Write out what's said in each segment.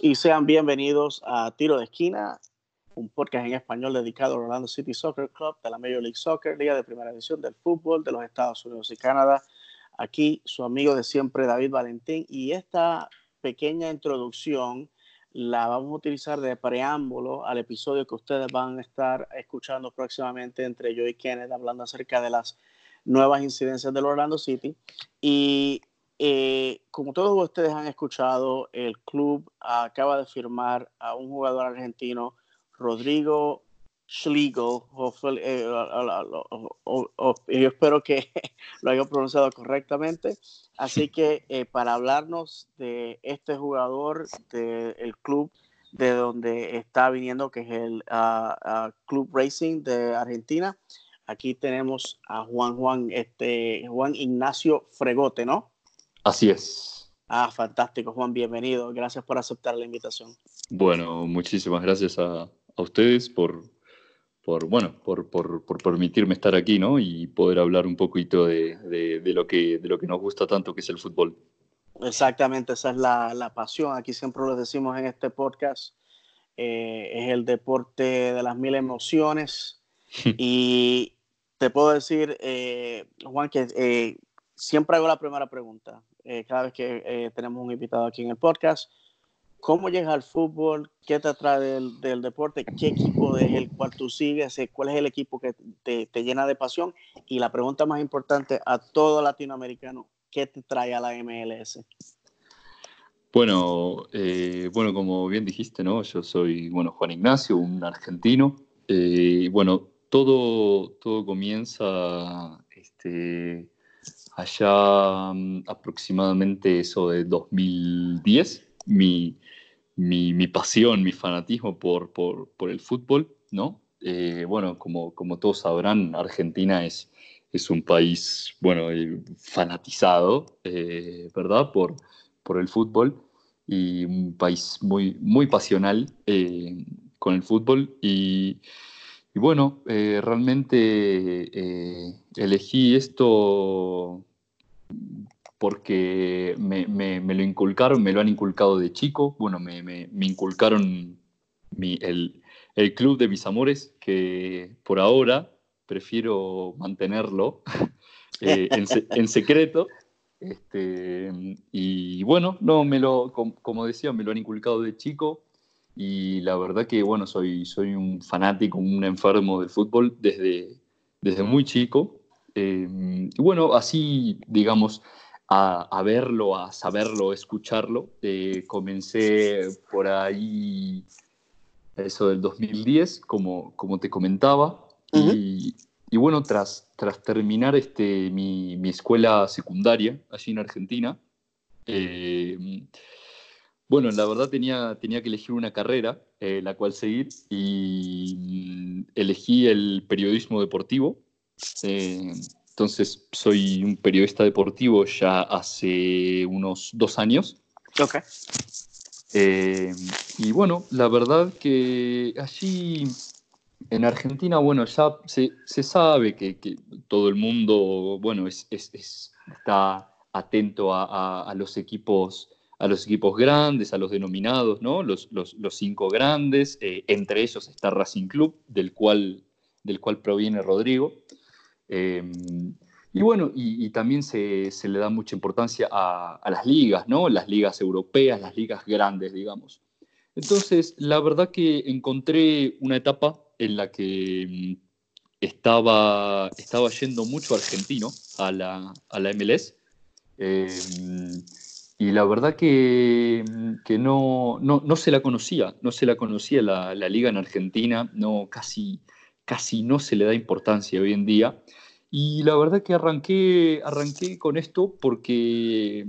Y sean bienvenidos a Tiro de Esquina, un podcast en español dedicado al Orlando City Soccer Club de la Major League Soccer, Liga de Primera División del Fútbol de los Estados Unidos y Canadá. Aquí su amigo de siempre, David Valentín, y esta pequeña introducción la vamos a utilizar de preámbulo al episodio que ustedes van a estar escuchando próximamente entre yo y Kenneth, hablando acerca de las nuevas incidencias del Orlando City. Y eh, como todos ustedes han escuchado, el club acaba de firmar a un jugador argentino, Rodrigo Schlegel. Eh, yo espero que lo haya pronunciado correctamente. Así que eh, para hablarnos de este jugador del club de donde está viniendo, que es el ah, ah, Club Racing de Argentina, aquí tenemos a Juan Juan, este, Juan Ignacio Fregote, ¿no? Así es. Ah, fantástico, Juan, bienvenido. Gracias por aceptar la invitación. Bueno, muchísimas gracias a, a ustedes por, por, bueno, por, por, por, permitirme estar aquí ¿no? y poder hablar un poquito de, de, de, lo que, de lo que nos gusta tanto, que es el fútbol. Exactamente, esa es la, la pasión. Aquí siempre lo decimos en este podcast. Eh, es el deporte de las mil emociones. y te puedo decir, eh, Juan, que eh, siempre hago la primera pregunta. Eh, cada vez que eh, tenemos un invitado aquí en el podcast. ¿Cómo llegas al fútbol? ¿Qué te atrae del, deporte? ¿Qué equipo es el cual tú sigues? ¿Cuál es el equipo que te, te, llena de pasión? Y la pregunta más importante a todo latinoamericano, ¿qué te trae a la MLS? Bueno, eh, bueno, como bien dijiste, ¿no? Yo soy, bueno, Juan Ignacio, un argentino. Eh, bueno, todo, todo comienza este, allá um, aproximadamente eso de 2010, mi, mi, mi pasión, mi fanatismo por, por, por el fútbol, ¿no? Eh, bueno, como, como todos sabrán, Argentina es, es un país, bueno, eh, fanatizado, eh, ¿verdad? Por, por el fútbol y un país muy, muy pasional con el fútbol y bueno, realmente elegí esto porque me, lo inculcaron, me lo han inculcado de chico. Bueno, me, inculcaron el, club de mis amores, que por ahora prefiero mantenerlo eh, en, secreto. Este, y bueno, no, me lo, como decía, me lo han inculcado de chico y la verdad que, bueno, soy, soy un fanático, un enfermo del fútbol desde, desde muy chico. Eh, y bueno, así, digamos, a, a, verlo, a saberlo, escucharlo, eh, comencé por ahí, eso del 2010, como, como te comentaba. Uh -huh. y, y, bueno, tras, tras terminar este, mi, mi, escuela secundaria allí en Argentina, eh, bueno, la verdad tenía, tenía que elegir una carrera, eh, la cual seguir, y mm, elegí el periodismo deportivo. Eh, entonces, soy un periodista deportivo ya hace unos dos años. Ok. Eh, y bueno, la verdad que allí en Argentina, bueno, ya se, se sabe que, que, todo el mundo, bueno, es, es, es está atento a, a, a los equipos a los equipos grandes, a los denominados, ¿no? los, los, los cinco grandes, eh, entre ellos está Racing Club, del cual, del cual proviene Rodrigo. Eh, y bueno, y, también se, se, le da mucha importancia a, las ligas, ¿no? las ligas europeas, las ligas grandes, digamos. Entonces, la verdad que encontré una etapa en la que mm, estaba, estaba yendo mucho argentino a la, a la MLS. Eh, y la verdad que, que no, no, no, se la conocía, no se la conocía la, la, liga en Argentina, no, casi, casi no se le da importancia hoy en día. Y la verdad que arranqué, arranqué con esto porque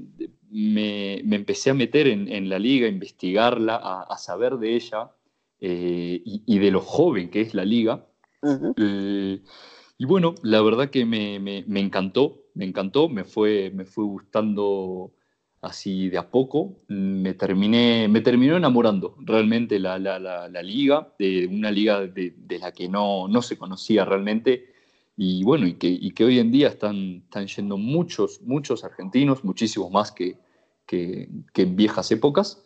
me, me empecé a meter en, en, la liga, a investigarla, a, a saber de ella eh, y, y, de lo joven que es la liga. Uh -huh. eh, y bueno, la verdad que me, me, me, encantó, me encantó, me fue, me fue gustando así de a poco, me terminé, me terminó enamorando realmente la, la, la, liga, de una liga de, de, la que no, no se conocía realmente, y bueno, y que, y que hoy en día están, están yendo muchos, muchos argentinos, muchísimos más que, que, que en viejas épocas,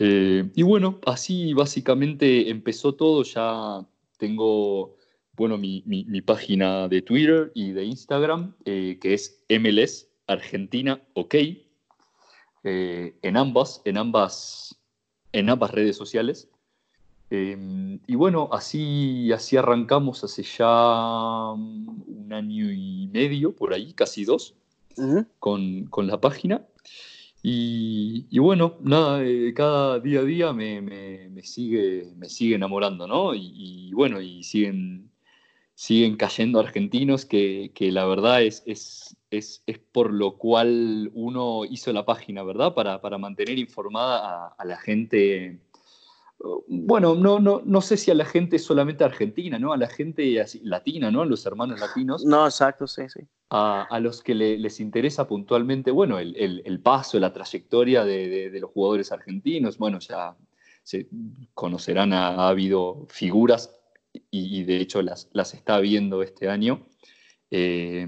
Eh, y bueno, así básicamente empezó todo. Ya tengo, bueno, mi, mi, página de Twitter y de Instagram, eh, que es MLS Argentina OK. Eh, en ambas, en ambas, en ambas redes sociales. y bueno, así, así arrancamos hace ya un año y medio, por ahí, casi dos, con, con la página. Y, bueno, nada, eh, cada día a día me, me, sigue, me sigue enamorando, ¿no? Y, bueno, y siguen, siguen cayendo argentinos que, que la verdad es, es, es, es, por lo cual uno hizo la página, ¿verdad? Para, para mantener informada a, a la gente bueno, no, no, no sé si a la gente solamente argentina, ¿no? A la gente latina, ¿no? Los hermanos latinos. No, exacto, sí, sí. A, los que les interesa puntualmente, bueno, el, el, paso, la trayectoria de, de, los jugadores argentinos. Bueno, ya se conocerán, ha, habido figuras y, de hecho las, las está viendo este año. Eh,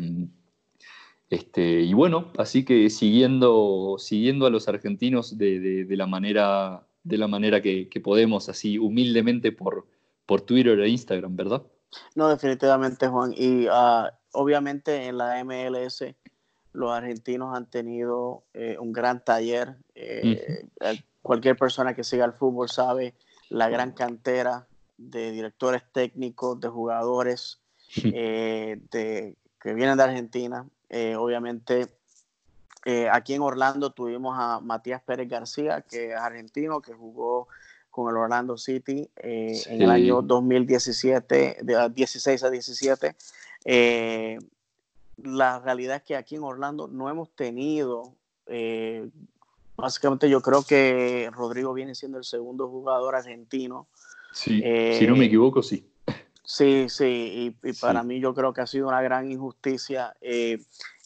este, y bueno, así que siguiendo, siguiendo a los argentinos de, de la manera de la manera que, podemos, así humildemente por, por Twitter e Instagram, ¿verdad? No, definitivamente, Juan. Y ah, obviamente en la MLS los argentinos han tenido eh, un gran taller. Eh, eh, cualquier persona que siga el fútbol sabe la gran cantera de directores técnicos, de jugadores de, que vienen de Argentina. Obviamente eh, aquí en Orlando tuvimos a Matías Pérez García, que es argentino, que jugó con el Orlando City eh, en el año 2017, de 16 a 17. Eh, la realidad es que aquí en Orlando no hemos tenido, básicamente yo creo que Rodrigo viene siendo el segundo jugador argentino. Sí, si no me equivoco, sí. Sí, sí, y, para mí yo creo que ha sido una gran injusticia.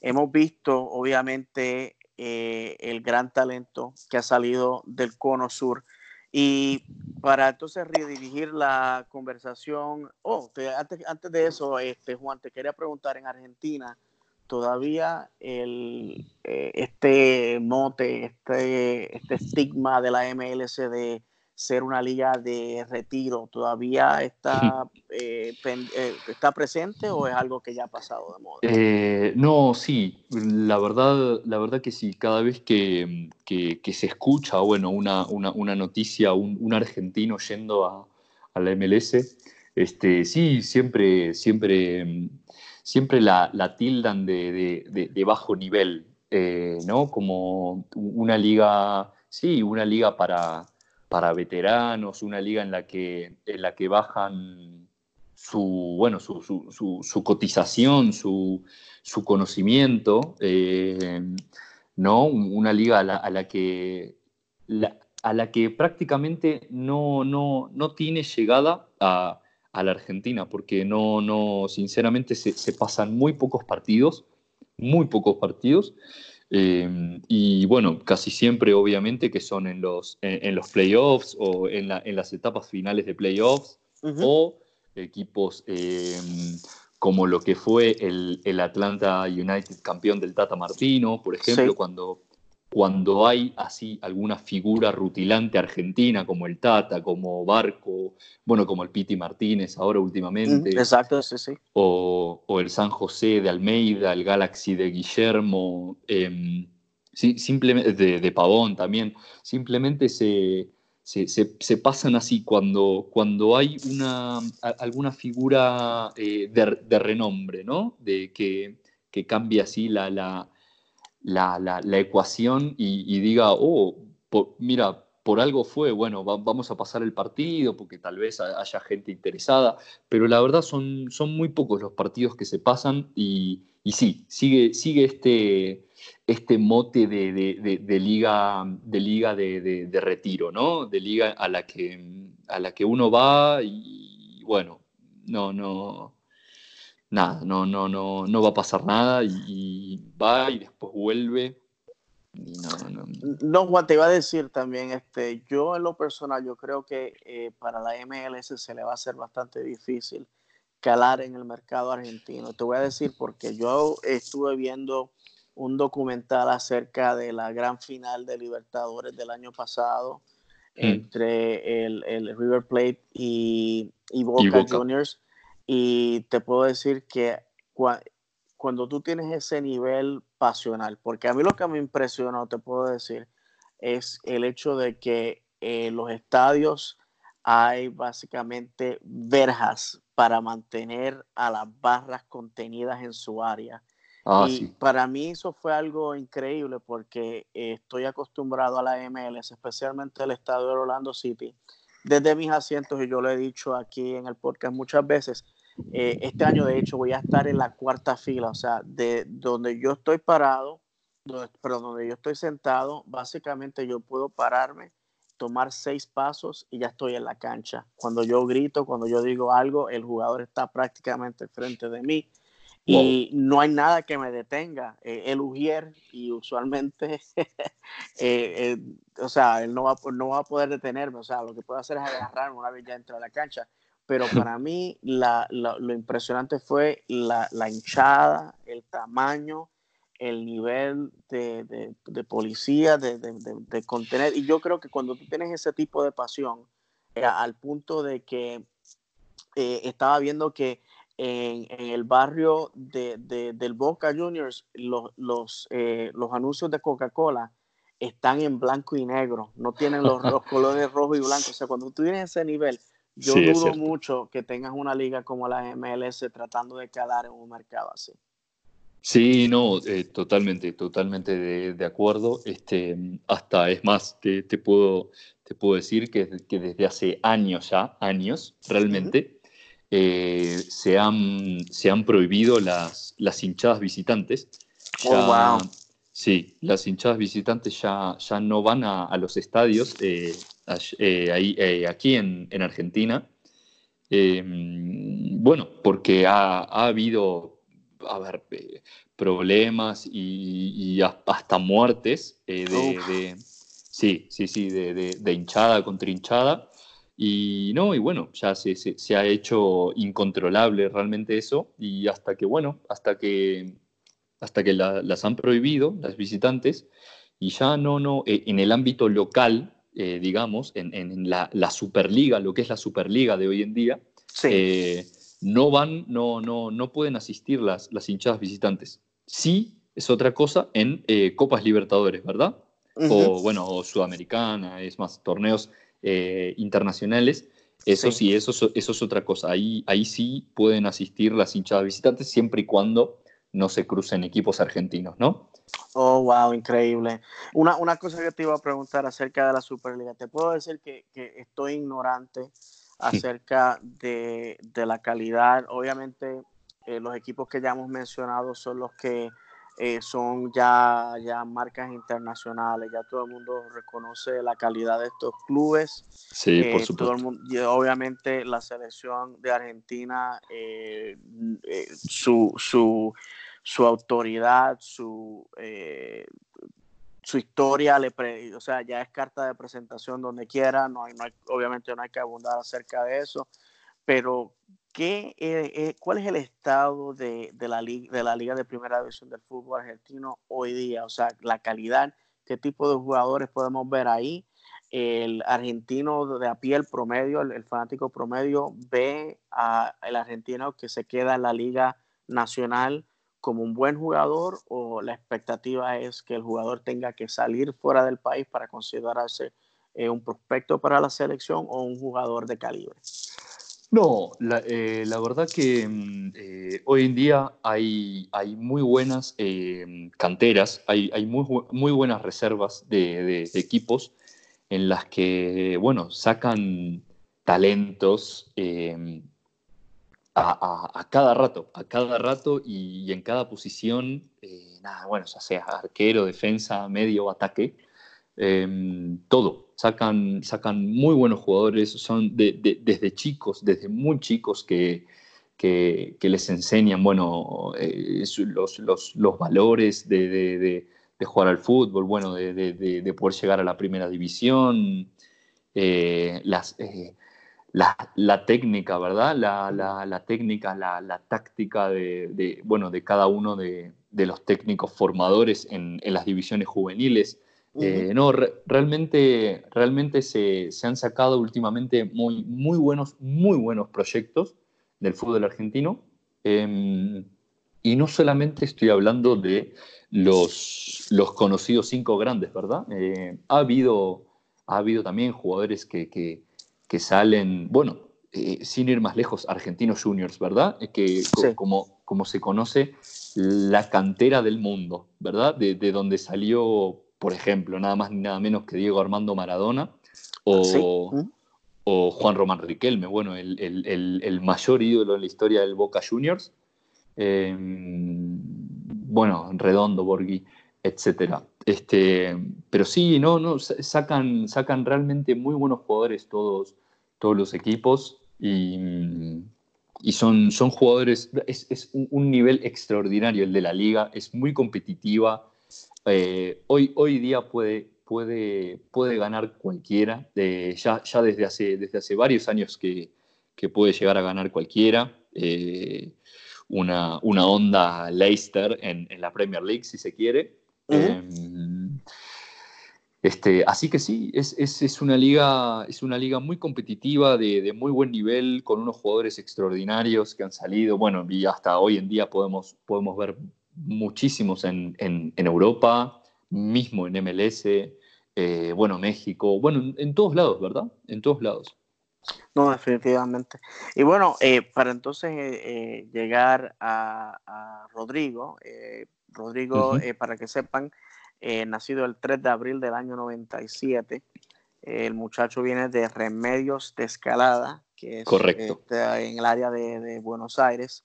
Hemos visto, obviamente, eh, el gran talento que ha salido del Cono Sur. Y para entonces redirigir la conversación, oh, antes, de eso, este, Juan, te quería preguntar, en Argentina, todavía el, eh, este mote, este, este estigma de la MLC de ser una liga de retiro todavía está, eh, eh, está presente o es algo que ya ha pasado de moda? Eh, no, sí, la verdad, la verdad que sí, cada vez que, que, se escucha bueno, una, una, una noticia, un, un, argentino yendo a, a, la MLS, este, sí, siempre, siempre, siempre la, la tildan de, de, de, bajo nivel, ¿no? Como una liga, sí, una liga para para veteranos, una liga en la que, en la que bajan su, bueno, su, su, cotización, su, conocimiento, eh, ¿no? una liga a la, que, a la que prácticamente no, no, no tiene llegada a, a, la Argentina, porque no, no, sinceramente se, se pasan muy pocos partidos, muy pocos partidos, Em, y bueno, casi siempre obviamente que son en los, en, los playoffs o en, en, las etapas finales de playoffs o equipos em, como lo que fue el, el, Atlanta United campeón del Tata Martino, por ejemplo, cuando cuando hay así alguna figura rutilante argentina como el Tata, como Barco, bueno, como el Piti Martínez ahora últimamente. exacto, sí, sí. O, el San José de Almeida, el Galaxy de Guillermo, em, simplemente de, Pavón también, simplemente se, se, pasan así cuando, cuando hay una, alguna figura eh, de, renombre, ¿no? De que, que cambia así la, la la, la, ecuación y, diga, oh, mira, por algo fue, bueno, vamos a pasar el partido porque tal vez haya gente interesada, pero la verdad son, son muy pocos los partidos que se pasan y, y sí, sigue, sigue este, este mote de, de, liga, de, liga de, retiro, ¿no? De liga a la que, a la que uno va y, bueno, no, no, nada, no, no, no, no va a pasar nada y, va y después vuelve. no, Juan, te iba a decir también, este, yo en lo personal, yo creo que eh, para la MLS se le va a ser bastante difícil calar en el mercado argentino. Te voy a decir porque yo estuve viendo un documental acerca de la gran final de Libertadores del año pasado entre el, el, River Plate y, y, Boca Juniors. Y te puedo decir que cuando tú tienes ese nivel pasional, porque a mí lo que me impresionó, te puedo decir, es el hecho de que en eh, los estadios hay básicamente verjas para mantener a las barras contenidas en su área. Ah, y para mí eso fue algo increíble porque eh, estoy acostumbrado a la MLS, especialmente el estadio de Orlando City, desde mis asientos, y yo lo he dicho aquí en el podcast muchas veces, eh, este año de hecho voy a estar en la cuarta fila, o sea, de donde yo estoy parado, pero donde yo estoy sentado, básicamente yo puedo pararme tomar seis pasos y ya estoy en la cancha. Cuando yo grito, cuando yo digo algo, el jugador está prácticamente frente de mí y no hay nada que me detenga. Eh, el Ujier, y usualmente, eh, eh, o sea, él no va, no va a poder detenerme, o sea, lo que puedo hacer es agarrarme una vez ya entro a la cancha. Pero para mí lo impresionante fue la, la hinchada, el tamaño, el nivel de, policía, de, contener. Y yo creo que cuando tú tienes ese tipo de pasión, eh, al punto de que eh, estaba viendo que en, el barrio del Boca Juniors, los, los, eh, los anuncios de Coca-Cola están en blanco y negro, no tienen los, colores rojo y blanco. O sea, cuando tú tienes ese nivel, yo dudo mucho que tengas una liga como la MLS tratando de quedar en un mercado así. Sí, no, eh, totalmente, totalmente de, acuerdo. Este, hasta es más, te, puedo, te puedo decir que, que, desde hace años ya, años realmente, eh, se, han, se han prohibido las, las hinchadas visitantes. oh, wow. Sí, las hinchadas visitantes ya, ya no van a, los estadios eh, ahí, aquí en, en Argentina. bueno, porque ha, ha habido a ver, eh, problemas y, hasta muertes eh, de, sí, sí, sí, de, hinchada contra hinchada. Y no, y bueno, ya se, se, ha hecho incontrolable realmente eso y hasta que, bueno, hasta que, hasta que las han prohibido, las visitantes, y ya no, no, eh, en el ámbito local, digamos, en, en la, la, Superliga, lo que es la Superliga de hoy en día, sí no van, no, no, no pueden asistir las, las hinchadas visitantes. Sí es otra cosa en eh, Copas Libertadores, ¿verdad? O bueno, o Sudamericana, es más, torneos eh, internacionales. Eso sí, eso, eso, es otra cosa. Ahí, ahí sí pueden asistir las hinchadas visitantes siempre y cuando no se crucen equipos argentinos, ¿no? Oh, wow, increíble. Una, una cosa que te iba a preguntar acerca de la Superliga. Te puedo decir que, que estoy ignorante acerca de, la calidad. Obviamente, eh, los equipos que ya hemos mencionado son los que eh, son ya, ya marcas internacionales, ya todo el mundo reconoce la calidad de estos clubes. Sí, por supuesto. Eh, todo el mundo, obviamente la selección de Argentina, su, su, su, autoridad, su, su historia, o sea, ya es carta de presentación donde quiera, no hay, obviamente no hay que abundar acerca de eso, pero ¿qué, eh, eh, ¿cuál es el estado de, de, la de la Liga de Primera División del fútbol argentino hoy día? O sea, la calidad, qué tipo de jugadores podemos ver ahí. El argentino de a pie, el promedio, el, fanático promedio, ve al argentino que se queda en la Liga Nacional como un buen jugador o la expectativa es que el jugador tenga que salir fuera del país para considerarse eh, un prospecto para la selección o un jugador de calibre? No, la, eh, verdad que mm, eh, hoy en día hay, hay muy buenas canteras, hay, hay muy, muy, buenas reservas de, equipos en las que, bueno, sacan talentos a, cada rato, a cada rato y, en cada posición, eh, nada, bueno, ya sea arquero, defensa, medio, ataque, em, todo. Sacan, sacan muy buenos jugadores, son desde chicos, desde muy chicos que, que, les enseñan, bueno, eh, los, los, los, valores de, jugar al fútbol, bueno, de, poder llegar a la primera división, eh, las la, técnica, ¿verdad? La, técnica, la, táctica de, bueno, de cada uno de, los técnicos formadores en, las divisiones juveniles. Eh, no, realmente, realmente se, han sacado últimamente muy, muy, buenos, muy buenos proyectos del fútbol argentino. Em, y no solamente estoy hablando de los, los conocidos cinco grandes, ¿verdad? Eh, ha, habido, ha habido también jugadores que, que, salen, bueno, eh, sin ir más lejos, argentinos juniors, ¿verdad? Que como, como se conoce, la cantera del mundo, ¿verdad? De, de donde salió por ejemplo, nada más ni nada menos que Diego Armando Maradona o, o Juan Román Riquelme, bueno, el, el, el, mayor ídolo en la historia del Boca Juniors, em, bueno, Redondo, Borghi, etc. Este, pero sí, no, no, sacan, sacan realmente muy buenos jugadores todos, todos los equipos y, y son, son jugadores, es, es un nivel extraordinario el de la liga, es muy competitiva, eh, hoy, hoy día puede, puede, puede ganar cualquiera, ya, ya desde, hace, desde hace varios años que, que puede llegar a ganar cualquiera. Eh, una, una, onda Leicester en, en, la Premier League, si se quiere. Em, este, así que sí, es, es, es, una liga, es una liga muy competitiva, de, de, muy buen nivel, con unos jugadores extraordinarios que han salido. Bueno, y hasta hoy en día podemos, podemos ver muchísimos en, en, Europa, mismo en MLS, eh, bueno, México, bueno, en, todos lados, ¿verdad? En todos lados. No, definitivamente. Y bueno, eh, para entonces eh, llegar a, Rodrigo, Rodrigo, para que sepan, nacido el 3 de abril del año 97, el muchacho viene de Remedios de Escalada, que es Correcto. en el área de, de Buenos Aires.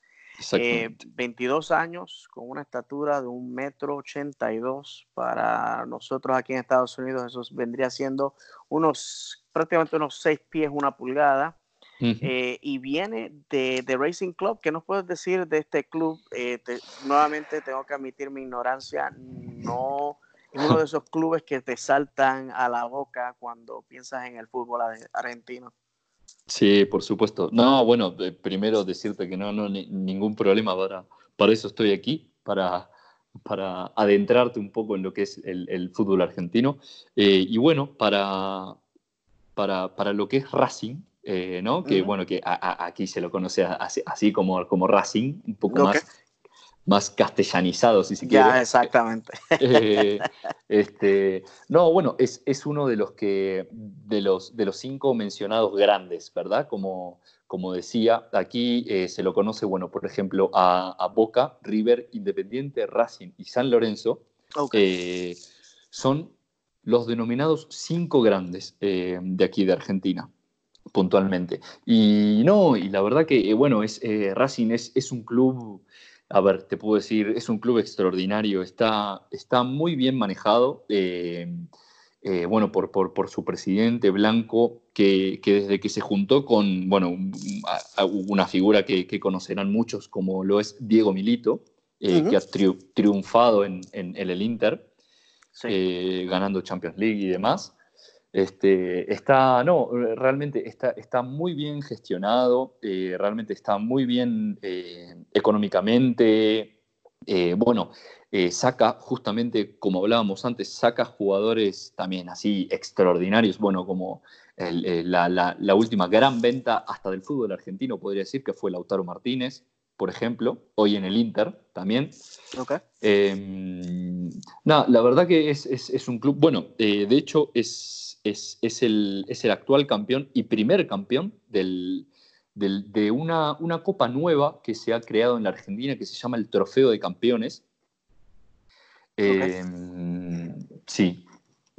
22 eh, años con una estatura de un metro 82 para nosotros aquí en Estados Unidos eso vendría siendo unos prácticamente unos 6 pies una pulgada. Eh, y viene de, de, Racing Club. ¿qué nos puedes decir de este club? Eh, nuevamente tengo que admitir mi ignorancia no es uno de esos clubes que te saltan a la boca cuando piensas en el fútbol argentino Sí, por supuesto. No, bueno, primero decirte que no, no, ningún problema para, para eso estoy aquí, para, para adentrarte un poco en lo que es el, fútbol argentino. Eh, y bueno, para, para, para, lo que es Racing, eh, ¿no? Que bueno, que aquí se lo conoce así, como, como Racing, un poco más más castellanizado, si se quiere. Ya, exactamente. Eh, este, no, bueno, es, es, uno de los que, de los, de los cinco mencionados grandes, ¿verdad? Como, como decía, aquí eh, se lo conoce, bueno, por ejemplo, a, Boca, River, Independiente, Racing y San Lorenzo. Eh, son los denominados cinco grandes de aquí de Argentina puntualmente. Y no, y la verdad que, bueno, es, Racing es, es un club a ver, te puedo decir, es un club extraordinario, está, está muy bien manejado, eh, eh, bueno, por, por, su presidente Blanco, que, desde que se juntó con, bueno, una figura que, conocerán muchos como lo es Diego Milito, eh, que ha triunfado en, el Inter, ganando Champions League y demás. Este, está, no, realmente está, está muy bien gestionado, eh, realmente está muy bien eh, económicamente. Eh, bueno, saca justamente, como hablábamos antes, saca jugadores también así extraordinarios, bueno, como la, última gran venta hasta del fútbol argentino, podría decir, que fue Lautaro Martínez, por ejemplo, hoy en el Inter también. Okay. Em, la verdad que es, es un club, bueno, de hecho es es, el, es el actual campeón y primer campeón del, de una, una, copa nueva que se ha creado en la Argentina que se llama el Trofeo de Campeones. Em, sí.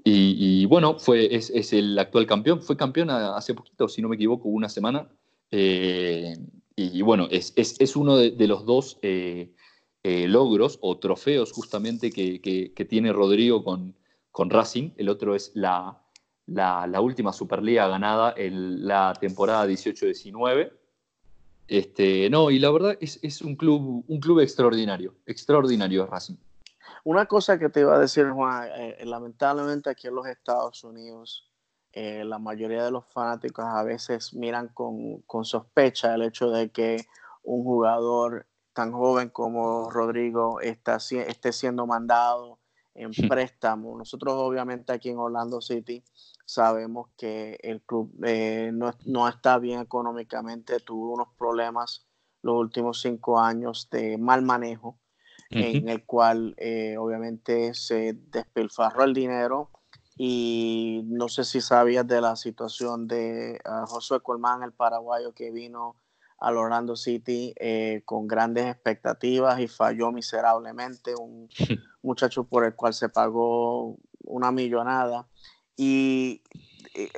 Y, bueno, fue, es, el actual campeón. Fue campeón hace poquito, si no me equivoco, una semana. Eh, y, bueno, es, uno de, los dos eh, eh, logros o trofeos justamente que, tiene Rodrigo con, con Racing. El otro es la, la, última Superliga ganada en la temporada 18-19. Este, no, y la verdad es, es, un, club, un club extraordinario, extraordinario Racing. Una cosa que te iba a decir, Juan, eh, lamentablemente aquí en los Estados Unidos, eh, la mayoría de los fanáticos a veces miran con, con, sospecha el hecho de que un jugador tan joven como Rodrigo esté siendo mandado en préstamo. Nosotros obviamente aquí en Orlando City sabemos que el club eh, no, está bien económicamente, tuvo unos problemas los últimos cinco años de mal manejo, en el cual eh, obviamente se despilfarró el dinero. Y no sé si sabías de la situación de uh, Josué Colmán, el paraguayo que vino al Orlando City eh, con grandes expectativas y falló miserablemente, un muchacho por el cual se pagó una millonada. ¿Y eh,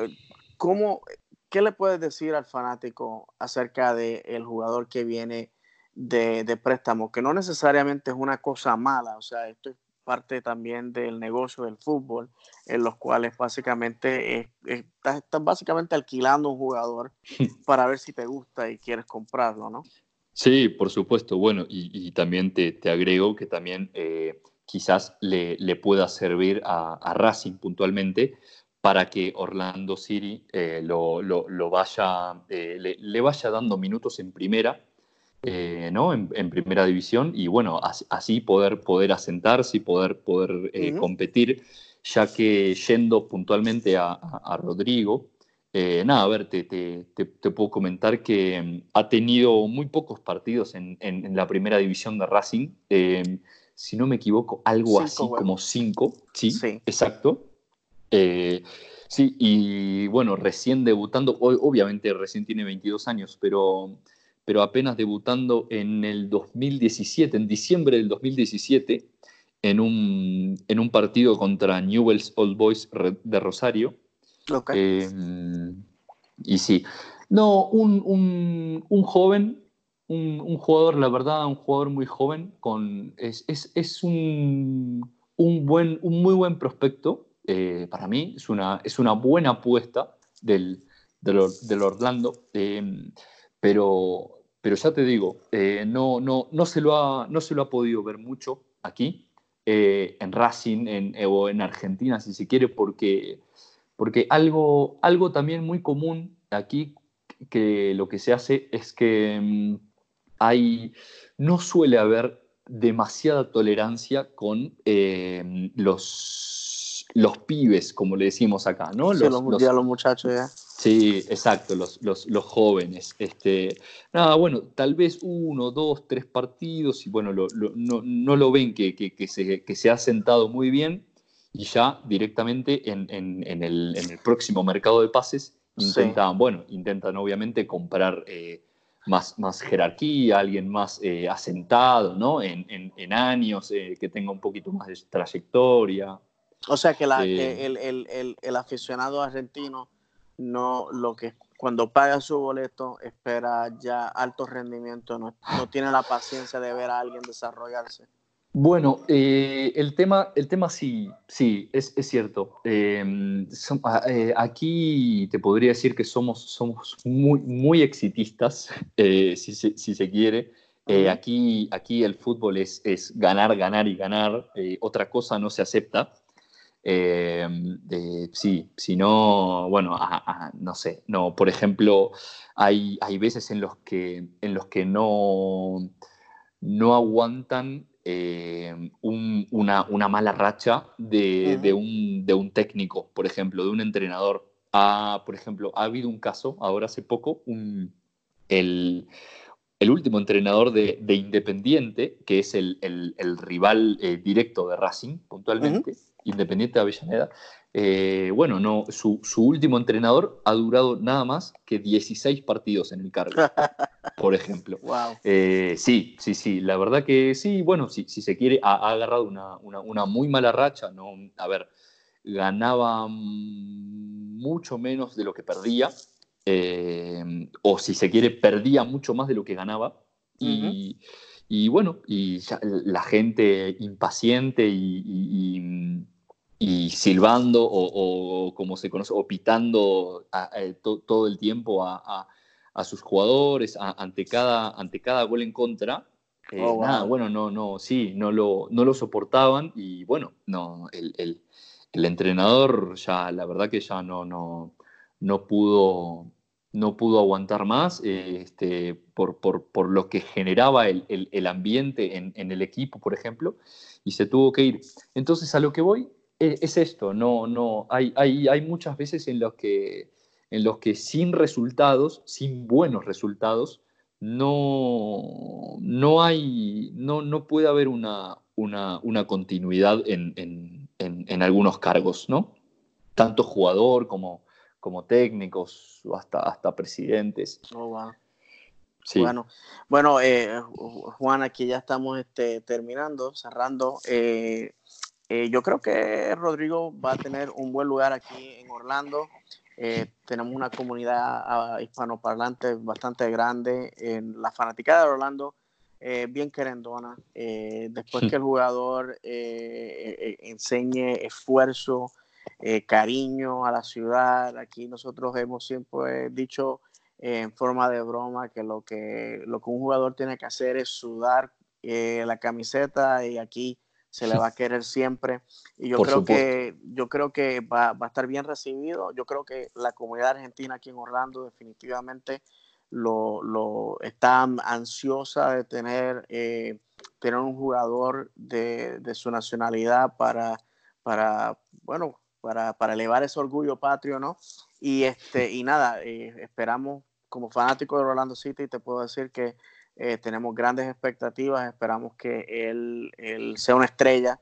cómo, qué le puedes decir al fanático acerca del el jugador que viene de, de, préstamo? Que no necesariamente es una cosa mala, o sea, esto es parte también del negocio del fútbol, en los cuales básicamente estás, básicamente alquilando un jugador para ver si te gusta y quieres comprarlo, ¿no? Sí, por supuesto. Bueno, y, también te, agrego que también eh, quizás le, pueda servir a, Racing puntualmente para que Orlando City eh, lo, vaya, eh, le, vaya dando minutos en primera eh, ¿no? En, primera división y bueno, así, poder, poder asentarse y poder, poder eh, competir, ya que yendo puntualmente a, Rodrigo, eh, nada, a ver, te, te, te, puedo comentar que mm, ha tenido muy pocos partidos en, en, la primera división de Racing, si no me equivoco, algo así como cinco, ¿sí? Exacto. sí, y bueno, recién debutando, obviamente recién tiene 22 años, pero pero apenas debutando en el 2017, en diciembre del 2017, en un, en un partido contra Newell's Old Boys de Rosario. Em, y sí, no, un, un, un joven, un, jugador, la verdad, un jugador muy joven, con, es, es, es un, buen, un muy buen prospecto eh, para mí, es una, es una buena apuesta del, del, del Orlando. Em, pero, pero ya te digo, eh, no, no, no, se lo ha, no se lo ha podido ver mucho aquí, eh, en Racing en, eh, o en Argentina, si se quiere, porque, porque algo, algo también muy común aquí que lo que se hace es que mm, hay, no suele haber demasiada tolerancia con los, los pibes, como le decimos acá, ¿no? los, los muchachos ya. Sí, exacto, los, jóvenes. Este, nada, bueno, tal vez uno, dos, tres partidos y bueno, no, lo ven que, se, ha sentado muy bien y ya directamente en, el, próximo mercado de pases intentan, bueno, intentan obviamente comprar eh, más, más jerarquía, alguien más eh, asentado, ¿no? En, años, eh, que tenga un poquito más de trayectoria. O sea que el aficionado argentino no lo que cuando paga su boleto espera ya alto rendimiento, no, tiene la paciencia de ver a alguien desarrollarse. Bueno, eh, el, tema, el tema sí, sí, es, cierto. Em, eh, aquí te podría decir que somos, somos muy, muy exitistas, eh, si, se, quiere. aquí, aquí el fútbol es, es ganar, ganar y ganar. otra cosa no se acepta. Eh, sí, si no, bueno, no sé, no, por ejemplo, hay, hay veces en los que, en los que no, no aguantan eh, una, mala racha de, un, de, un, técnico, por ejemplo, de un entrenador. Ah, por ejemplo, ha habido un caso ahora hace poco, un, el, último entrenador de, Independiente, que es el, rival eh, directo de Racing, puntualmente. Independiente de Avellaneda. Eh, bueno, no, su, último entrenador ha durado nada más que 16 partidos en el cargo, por ejemplo. Eh, sí, sí, sí, la verdad que sí, bueno, si, si se quiere, ha, agarrado una, muy mala racha, ¿no? A ver, ganaba mucho menos de lo que perdía, eh, o si se quiere, perdía mucho más de lo que ganaba. Y. Y bueno, y la gente impaciente y, y, silbando o, como se conoce, o pitando todo el tiempo a, sus jugadores ante, cada, ante cada gol en contra. Eh, oh, nada, bueno, no, no, sí, no lo, no lo soportaban y bueno, no, el, el, el entrenador ya, la verdad que ya no, no, no pudo no pudo aguantar más este, por, por, por, lo que generaba el, el, ambiente en, en, el equipo, por ejemplo. y se tuvo que ir. Entonces, a lo que voy eh, es, esto, no, no, hay, hay, hay muchas veces en los, que, en los que sin resultados, sin buenos resultados, no, no hay, no, no puede haber una, una, una continuidad en, en, en, algunos cargos, ¿no? Tanto jugador como, como técnicos, hasta, hasta presidentes. Oh, bueno, bueno eh, Juan, aquí ya estamos este, terminando, cerrando. Eh, eh, yo creo que Rodrigo va a tener un buen lugar aquí en Orlando. tenemos una comunidad ah, hispanoparlante bastante grande. En la fanática de Orlando, bien querendona. después que el jugador enseñe esfuerzo, cariño a la ciudad, aquí nosotros hemos siempre dicho en forma de broma que lo que, lo que un jugador tiene que hacer es sudar eh, la camiseta y aquí se le va a querer siempre. Y yo creo que yo creo que va, va, a estar bien recibido. Yo creo que la comunidad argentina aquí en Orlando definitivamente lo, lo está ansiosa de tener, eh, tener un jugador de, de, su nacionalidad para, para bueno, para, para, elevar ese orgullo patrio, ¿no? Y, este, y nada, eh, esperamos como fanático de Orlando City te puedo decir que eh, tenemos grandes expectativas, esperamos que él, sea una estrella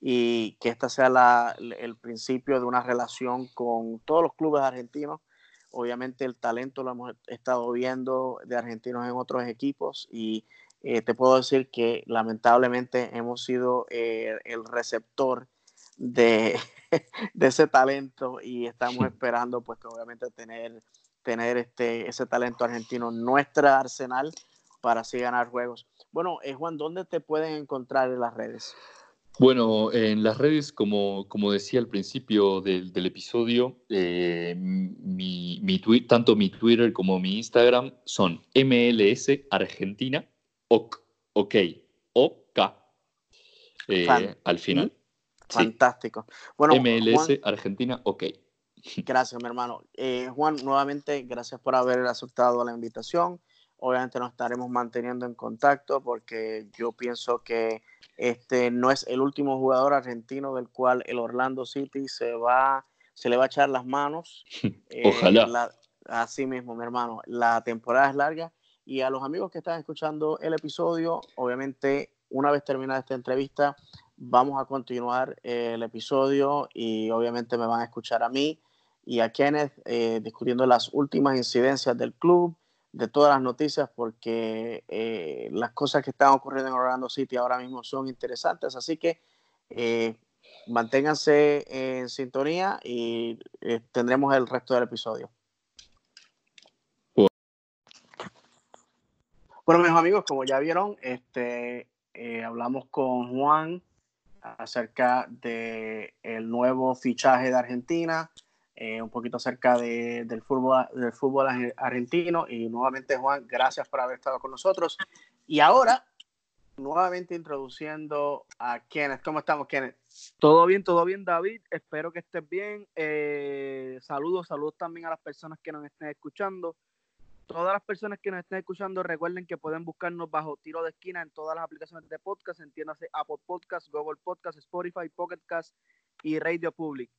y que esta sea el principio de una relación con todos los clubes argentinos. Obviamente el talento lo hemos estado viendo de argentinos en otros equipos y eh, te puedo decir que lamentablemente hemos sido eh, el receptor de, de, ese talento y estamos esperando pues que obviamente tener tener este, ese talento argentino en nuestra arsenal para así ganar juegos. Bueno, eh, Juan, ¿dónde te pueden encontrar en las redes? Bueno, en las redes, como, como decía al principio del, del episodio, eh, mi, mi tanto mi Twitter como mi Instagram son MLS Argentina, OK, OK, OK, eh, al final. Fantástico. Bueno, MLS Argentina, OK. Gracias, mi hermano. Eh, Juan, nuevamente, gracias por haber aceptado la invitación. Obviamente nos estaremos manteniendo en contacto porque yo pienso que este no es el último jugador argentino del cual el Orlando City se va, se le va a echar las manos. Ojalá. Eh, así mismo, mi hermano. La temporada es larga y a los amigos que están escuchando el episodio, obviamente, una vez terminada esta entrevista, vamos a continuar el episodio y obviamente me van a escuchar a mí y a Kenneth eh, discutiendo las últimas incidencias del club, de todas las noticias, porque eh, las cosas que están ocurriendo en Orlando City ahora mismo son interesantes. Así que eh, manténganse en sintonía y tendremos el resto del episodio. Bueno, mis amigos, como ya vieron, este, hablamos con Juan acerca del el nuevo fichaje de Argentina, eh, un poquito acerca de, del, fútbol, del fútbol argentino. Y nuevamente, Juan, gracias por haber estado con nosotros. Y ahora, nuevamente introduciendo a Kenneth. ¿Cómo estamos, Kenneth? Todo bien, todo bien, David. Espero que estés bien. Eh, saludos, saludos también a las personas que nos estén escuchando. Todas las personas que nos estén escuchando, recuerden que pueden buscarnos bajo tiro de esquina en todas las aplicaciones de podcast, entiéndase Apple Podcast, Google Podcast, Spotify, Pocket Cast y Radio Public.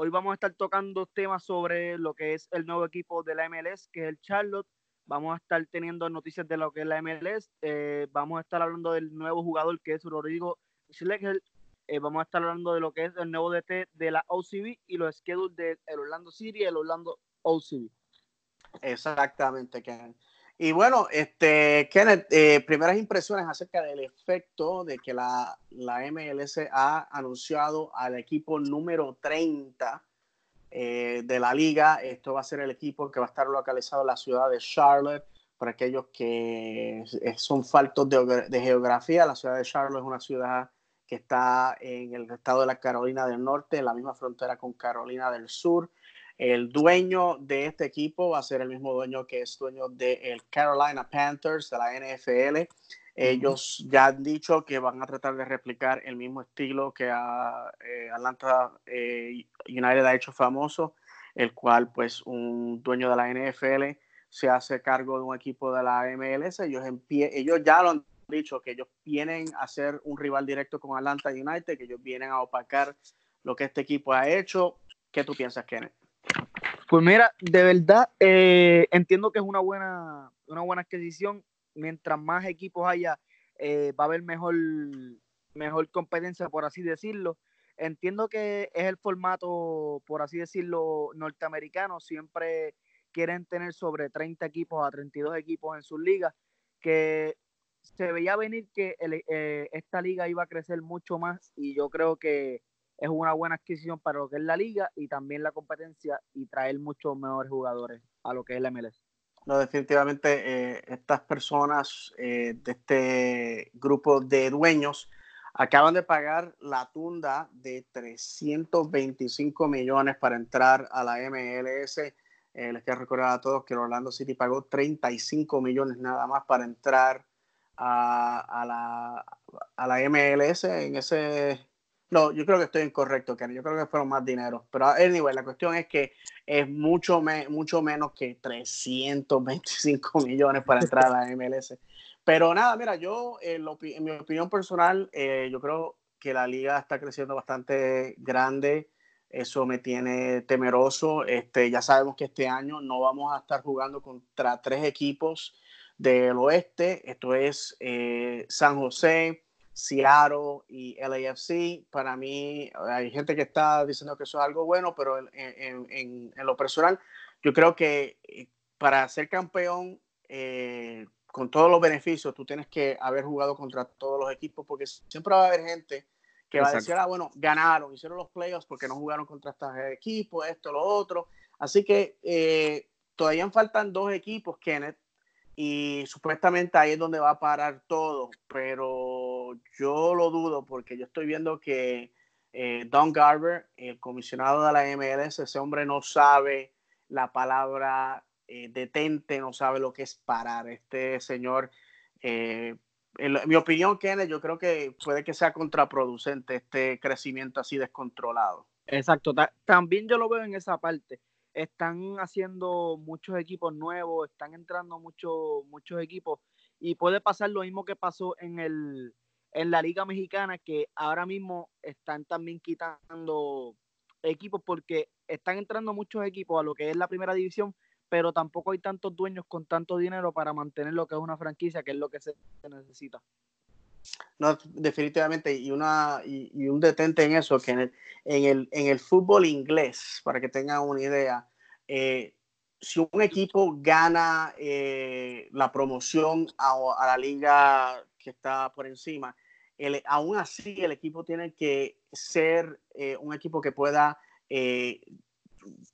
Hoy vamos a estar tocando temas sobre lo que es el nuevo equipo de la MLS, que es el Charlotte. Vamos a estar teniendo noticias de lo que es la MLS. Eh, vamos a estar hablando del nuevo jugador que es Rodrigo Schlegel. Eh, vamos a estar hablando de lo que es el nuevo DT de la OCB y los schedules del Orlando City y el Orlando OCB. Exactamente, Ken. Y bueno, este, Kenneth, eh, primeras impresiones acerca del efecto de que la, la MLS ha anunciado al equipo número 30 eh, de la liga. Esto va a ser el equipo que va a estar localizado en la ciudad de Charlotte. Para aquellos que son faltos de, de geografía, la ciudad de Charlotte es una ciudad que está en el estado de la Carolina del Norte, en la misma frontera con Carolina del Sur. El dueño de este equipo va a ser el mismo dueño que es dueño del Carolina Panthers de la NFL. Ellos ya han dicho que van a tratar de replicar el mismo estilo que a, eh, Atlanta eh, United ha hecho famoso, el cual pues un dueño de la NFL se hace cargo de un equipo de la MLS. Ellos, ellos ya lo han dicho que ellos vienen a ser un rival directo con Atlanta United, que ellos vienen a opacar lo que este equipo ha hecho. ¿Qué tú piensas, Kenneth? Pues mira, de verdad, eh, entiendo que es una buena, una buena adquisición. Mientras más equipos haya, eh, va a haber mejor, mejor competencia, por así decirlo. Entiendo que es el formato, por así decirlo, norteamericano. Siempre quieren tener sobre 30 equipos a 32 equipos en sus ligas, que se veía venir que eh, esta liga iba a crecer mucho más y yo creo que es una buena adquisición para lo que es la liga y también la competencia y traer muchos mejores jugadores a lo que es la MLS. No, definitivamente eh, estas personas eh, de este grupo de dueños acaban de pagar la tunda de 325 millones para entrar a la MLS. Eh, les quiero recordar a todos que Orlando City pagó 35 millones nada más para entrar a, a, la, a la MLS en ese no, yo creo que estoy incorrecto, Kenny. Yo creo que fueron más dinero. Pero, anyway, la cuestión es que es mucho, mucho menos que 325 millones para entrar a la MLS. Pero nada, mira, yo, en, mi opinión personal, eh, yo creo que la liga está creciendo bastante grande. Eso me tiene temeroso. Este, ya sabemos que este año no vamos a estar jugando contra tres equipos del oeste. Esto es eh, San José, Seattle y LAFC. Para mí, hay gente que está diciendo que eso es algo bueno, pero en, lo personal, yo creo que eh, para ser campeón, eh, con todos los beneficios, tú tienes que haber jugado contra todos los equipos, porque siempre va a haber gente que va a decir, ah, bueno, ganaron, hicieron los playoffs porque no jugaron contra estos equipos, esto, lo otro. Así que eh, todavía faltan dos equipos, Kenneth, y supuestamente ahí es donde va a parar todo, pero yo lo dudo porque yo estoy viendo que eh, Don Garber, el comisionado de la MLS, ese hombre no sabe la palabra eh, detente, no sabe lo que es parar. Este señor, eh, en, mi opinión, Kenneth, yo creo que puede que sea contraproducente este crecimiento así descontrolado. Exacto, también yo lo veo en esa parte están haciendo muchos equipos nuevos, están entrando muchos muchos equipos y puede pasar lo mismo que pasó en el en la Liga Mexicana que ahora mismo están también quitando equipos porque están entrando muchos equipos a lo que es la primera división, pero tampoco hay tantos dueños con tanto dinero para mantener lo que es una franquicia, que es lo que se necesita. No, definitivamente, y, una, y, un detente en eso, que en el, en el, en el fútbol inglés, para que tengan una idea, eh, si un equipo gana eh, la promoción a, la liga que está por encima, el, aún así el equipo tiene que ser eh, un equipo que pueda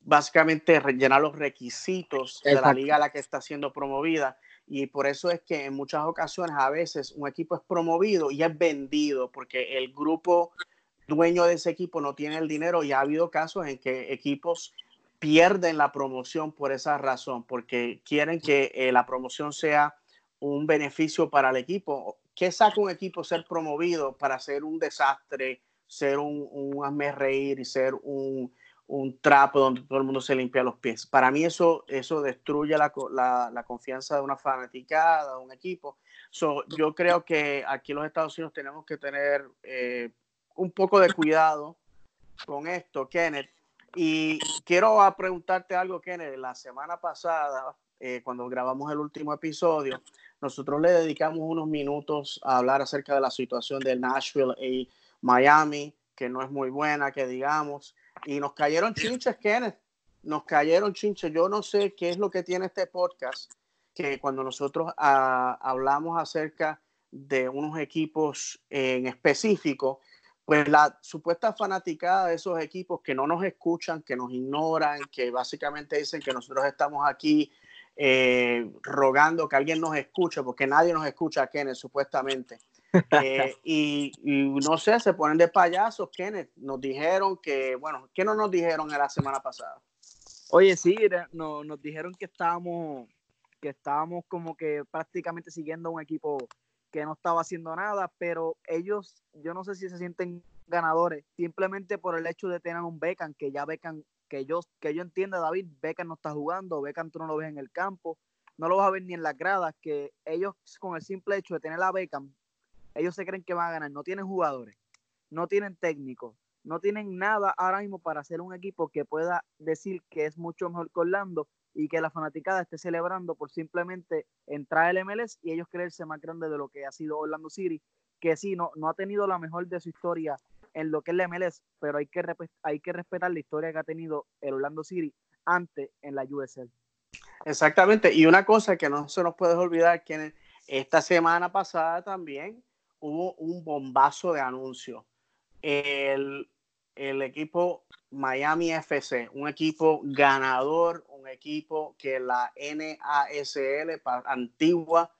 básicamente rellenar los requisitos de la liga a la que está siendo promovida. Y por eso es que en muchas ocasiones a veces un equipo es promovido y es vendido porque el grupo dueño de ese equipo no tiene el dinero y ha habido casos en que equipos pierden la promoción por esa razón, porque quieren que eh, la promoción sea un beneficio para el equipo. ¿Qué saca un equipo ser promovido para ser un desastre, ser un, un hazme reír y ser un, un trapo donde todo el mundo se limpia los pies. Para mí eso, eso destruye la, la, confianza de una fanaticada, de un equipo. So, yo creo que aquí en los Estados Unidos tenemos que tener eh, un poco de cuidado con esto, Kenneth. Y quiero preguntarte algo, Kenneth. La semana pasada, eh, cuando grabamos el último episodio, nosotros le dedicamos unos minutos a hablar acerca de la situación de Nashville y Miami, que no es muy buena, que digamos. Y nos cayeron chinches, Kenneth. Nos cayeron chinches. Yo no sé qué es lo que tiene este podcast, que cuando nosotros ah, hablamos acerca de unos equipos en específico, pues la supuesta fanaticada de esos equipos que no nos escuchan, que nos ignoran, que básicamente dicen que nosotros estamos aquí eh, rogando que alguien nos escuche, porque nadie nos escucha, Kenneth, supuestamente. Eh, y, no sé, se ponen de payasos, Kenneth. Nos dijeron que, bueno, ¿qué no nos dijeron la semana pasada? Oye, sí, no, nos dijeron que estábamos, que estábamos como que prácticamente siguiendo un equipo que no estaba haciendo nada, pero ellos, yo no sé si se sienten ganadores, simplemente por el hecho de tener un Beckham, que ya Beckham, que yo, que yo entienda, David, Beckham no está jugando, Beckham tú no lo ves en el campo, no lo vas a ver ni en las gradas, que ellos con el simple hecho de tener la beca, ellos se creen que van a ganar. No tienen jugadores, no tienen técnicos, no tienen nada ahora mismo para hacer un equipo que pueda decir que es mucho mejor que Orlando y que la fanaticada esté celebrando por simplemente entrar al MLS y ellos creerse más grande de lo que ha sido Orlando City, que sí, no, no ha tenido la mejor de su historia en lo que es la MLS, pero hay que, hay que respetar la historia que ha tenido el Orlando City antes en la USL. Exactamente, y una cosa que no se nos puede olvidar, que esta semana pasada también hubo un bombazo de anuncios. El, el equipo Miami FC, un equipo ganador, un equipo que la NASL, antigua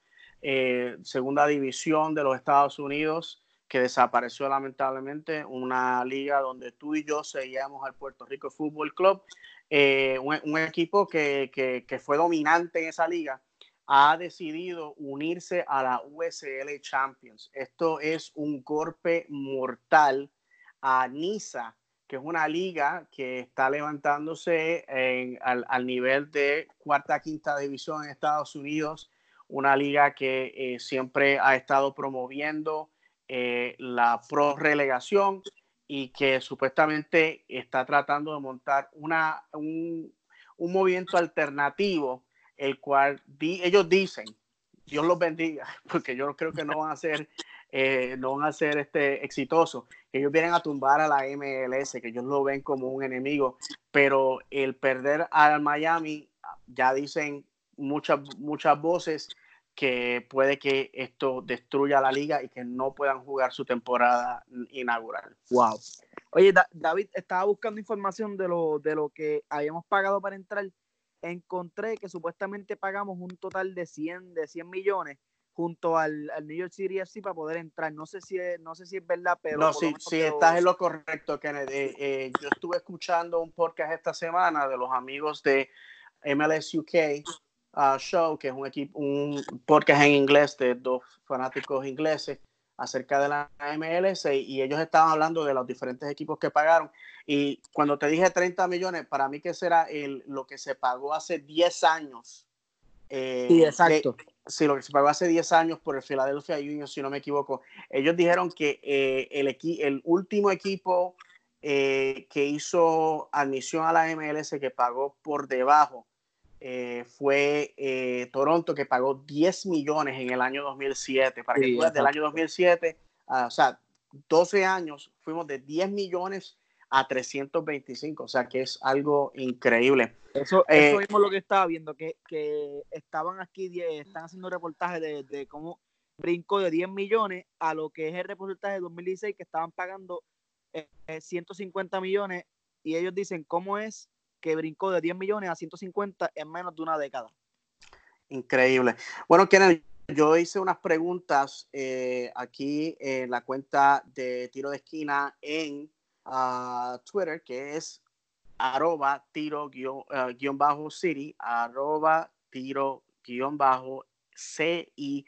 eh, segunda división de los Estados Unidos, que desapareció lamentablemente, una liga donde tú y yo seguíamos al Puerto Rico Fútbol Club, eh, un, equipo que, que, fue dominante en esa liga, ha decidido unirse a la USL Champions. Esto es un golpe mortal a Niza, que es una liga que está levantándose al, nivel de cuarta, quinta división en Estados Unidos, una liga que eh, siempre ha estado promoviendo eh, la pro relegación y que supuestamente está tratando de montar una, un, movimiento alternativo, el cual ellos dicen, Dios los bendiga, porque yo creo que no van a ser, eh, no van a ser este, exitosos, que ellos vienen a tumbar a la MLS, que ellos lo ven como un enemigo, pero el perder al Miami, ya dicen muchas, muchas voces que puede que esto destruya la liga y que no puedan jugar su temporada inaugural. Wow. Oye, David, estaba buscando información de lo, de lo que habíamos pagado para entrar. Encontré que supuestamente pagamos un total de 100, de 100 millones junto al, New York City FC para poder entrar. No sé si es, no sé si es verdad, pero... No, sí, sí estás en lo correcto, Kennedy. Eh, eh, yo estuve escuchando un podcast esta semana de los amigos de MLS UK uh, Show, que es un, equipo, un podcast en inglés de dos fanáticos ingleses acerca de la MLS y ellos estaban hablando de los diferentes equipos que pagaron. Y cuando te dije 30 millones, para mí que será el, lo que se pagó hace 10 años. Eh, sí, exacto. sí, lo que se pagó hace 10 años por el Philadelphia Union, si no me equivoco. Ellos dijeron que eh, el, el último equipo eh, que hizo admisión a la MLS que pagó por debajo eh, fue eh, Toronto que pagó 10 millones en el año 2007. Para que tú del año 2007, o sea, 12 años, fuimos de 10 millones a 325, o sea que es algo increíble. Eso, eh, eso mismo lo que estaba viendo, que, que estaban aquí, están haciendo reportajes de, de, cómo brincó de 10 millones a lo que es el reportaje de 2016, que estaban pagando 150 millones, y ellos dicen cómo es que brincó de 10 millones a 150 en menos de una década. Increíble. Bueno, Kenneth, yo hice unas preguntas eh, aquí en la cuenta de tiro de esquina en ah, Twitter, que es arroba tiro ah, guion, bajo city, arroba tiro guion bajo C-I-T-Y.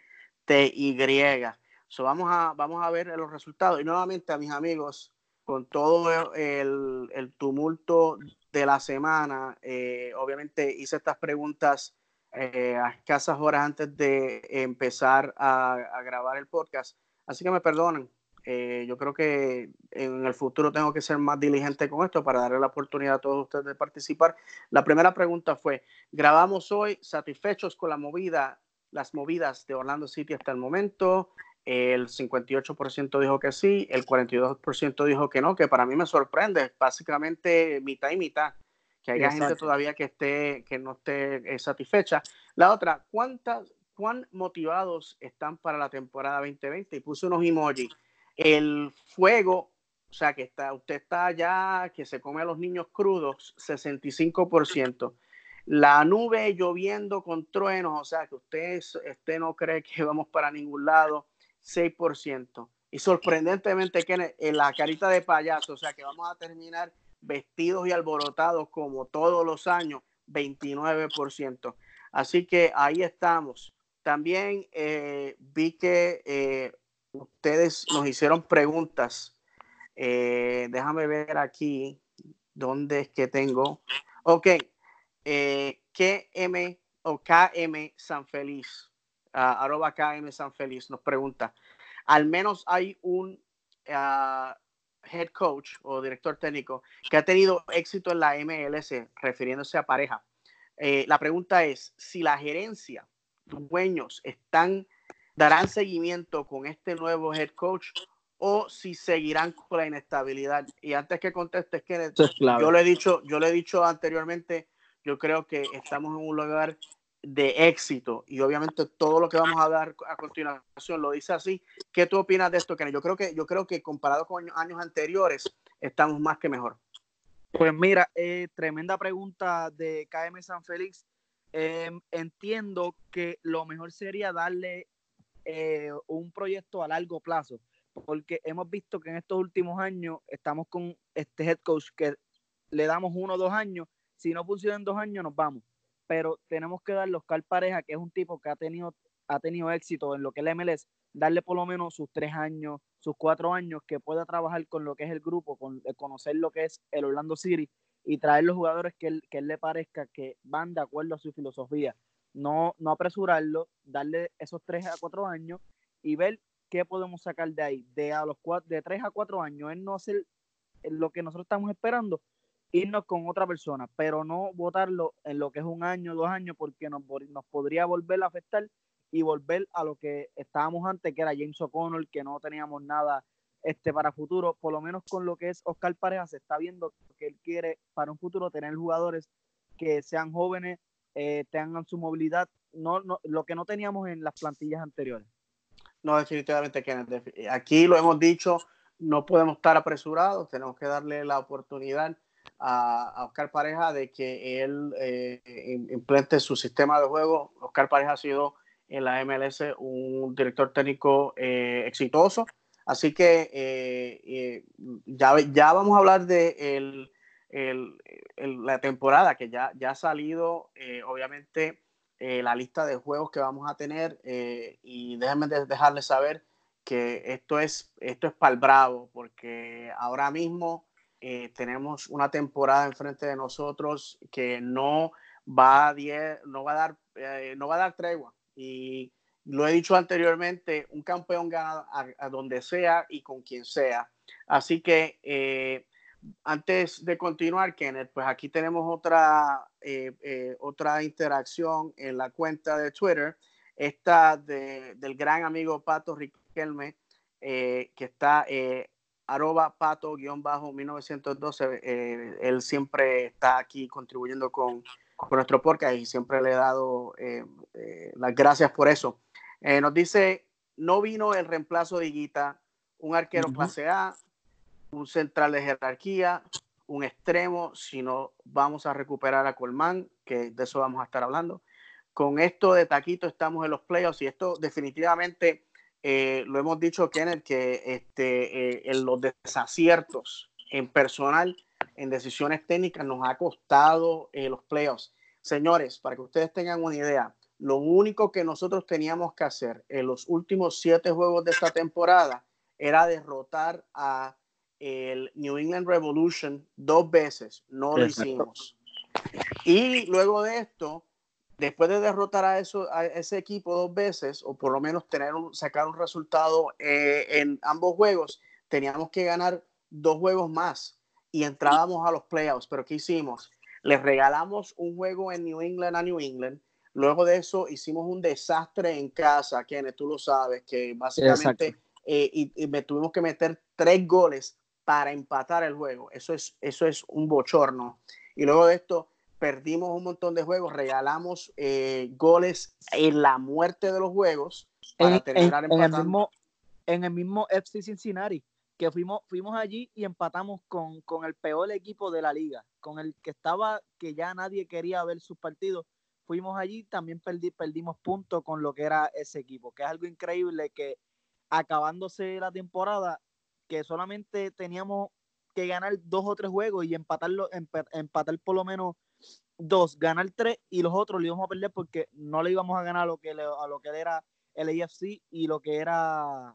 So vamos, a, vamos a ver los resultados. Y nuevamente a mis amigos, con todo el, el tumulto de la semana. Eh, obviamente hice estas preguntas eh, a escasas horas antes de empezar a, grabar el podcast, así que me perdonen. Eh, yo creo que en el futuro tengo que ser más diligente con esto para darle la oportunidad a todos ustedes de participar. La primera pregunta fue, grabamos hoy satisfechos con la movida, las movidas de Orlando City hasta el momento. El 58% dijo que sí, el 42% dijo que no, que para mí me sorprende, básicamente mitad y mitad, que haya gente todavía que esté que no esté eh, satisfecha. La otra, ¿cuántas cuán motivados están para la temporada 2020? Y puse unos emojis. El fuego, o sea, que está usted está ya que se come a los niños crudos, 65%. La nube lloviendo con truenos, o sea, que usted, usted no cree que vamos para ningún lado, 6%. Y sorprendentemente, que en la carita de payaso, o sea que vamos a terminar vestidos y alborotados como todos los años, 29%. Así que ahí estamos. También eh, vi que eh, ustedes nos hicieron preguntas. Eh, déjame ver aquí dónde es que tengo. Ok, ¿qué M o KM San Feliz, arroba KM San Feliz, nos pregunta, al menos hay un uh, head coach o director técnico que ha tenido éxito en la MLS, refiriéndose a pareja. Eh, la pregunta es, si la gerencia, dueños, están, darán seguimiento con este nuevo head coach o si seguirán con la inestabilidad. Y antes que contestes, Kenneth, yo le he dicho, yo le he dicho anteriormente, yo creo que estamos en un lugar de éxito y obviamente todo lo que vamos a dar a continuación lo dice así. ¿Qué tú opinas de esto, Kenneth? Yo creo que, yo creo que comparado con años anteriores estamos más que mejor. Pues mira, eh, tremenda pregunta de KM San Félix. Em, entiendo que lo mejor sería darle eh, un proyecto a largo plazo porque hemos visto que en estos últimos años estamos con este head coach que le damos uno o dos años, si no funciona en dos años nos vamos, pero tenemos que darle a Oscar Pareja, que es un tipo que ha tenido, ha tenido éxito en lo que es el MLS, darle por lo menos sus tres años, sus cuatro años, que pueda trabajar con lo que es el grupo, con conocer lo que es el Orlando City y traer los jugadores que él, que él le parezca que van de acuerdo a su filosofía. No, no apresurarlo, darle esos tres a cuatro años y ver ¿qué podemos sacar de ahí? De a los cuatro, de tres a cuatro años, es no hacer lo que nosotros estamos esperando, irnos con otra persona, pero no votarlo en lo que es un año, dos años, porque nos, podría volver a afectar y volver a lo que estábamos antes, que era James O'Connell, que no teníamos nada este, para futuro, por lo menos con lo que es Oscar Pareja, se está viendo que él quiere para un futuro tener jugadores que sean jóvenes, eh, tengan su movilidad, no, no, lo que no teníamos en las plantillas anteriores. No, definitivamente. Aquí lo hemos dicho, no podemos estar apresurados, tenemos que darle la oportunidad a, Oscar Pareja de que él eh, implante su sistema de juego. Oscar Pareja ha sido en la MLS un director técnico eh, exitoso, así que eh, ya, ya vamos a hablar de la temporada que ya, ya ha salido, obviamente eh, la lista de juegos que vamos a tener eh, y déjenme dejarles saber que esto es, esto es para el bravo, porque ahora mismo eh, tenemos una temporada enfrente de nosotros que no va a, no va a dar, no va a dar tregua. Y lo he dicho anteriormente, un campeón gana a, donde sea y con quien sea. Así que antes de continuar, Kenneth, pues aquí tenemos otra, eh, eh, otra interacción en la cuenta de Twitter, esta del gran amigo Pato Riquelme, eh, que está arroba pato-1912. él siempre está aquí contribuyendo con, nuestro podcast y siempre le he dado las gracias por eso. nos dice, no vino el reemplazo de Higuita, un arquero clase A, un central de jerarquía, un extremo, si no vamos a recuperar a Colmán, que de eso vamos a estar hablando. Con esto de Taquito estamos en los playoffs y esto definitivamente eh, lo hemos dicho, Kenneth, que este, eh, en los desaciertos en personal, en decisiones técnicas, nos ha costado eh, los playoffs. Señores, para que ustedes tengan una idea, lo único que nosotros teníamos que hacer en los últimos siete juegos de esta temporada era derrotar a el New England Revolution dos veces, no lo hicimos. Y luego de esto, después de derrotar a, eso, a ese equipo dos veces, o por lo menos tener un, sacar un resultado eh, en ambos juegos, teníamos que ganar dos juegos más y entrábamos a los playoffs. Pero ¿qué hicimos? Les regalamos un juego en New England a New England. Luego de eso hicimos un desastre en casa, quienes tú lo sabes, que básicamente eh, y, me tuvimos que meter tres goles para empatar el juego. Eso es, eso es un bochorno. Y luego de esto, perdimos un montón de juegos, regalamos eh, goles en la muerte de los juegos para terminar en, el mismo, en el mismo FC Cincinnati, que fuimos, fuimos allí y empatamos con, con el peor equipo de la liga, con el que estaba, que ya nadie quería ver sus partidos. Fuimos allí, también perdí, perdimos puntos con lo que era ese equipo, que es algo increíble que acabándose la temporada que solamente teníamos que ganar dos o tres juegos y empatarlo, empatar por lo menos dos, ganar tres y los otros le íbamos a perder porque no le íbamos a ganar a lo que, a lo que era el AFC y lo que era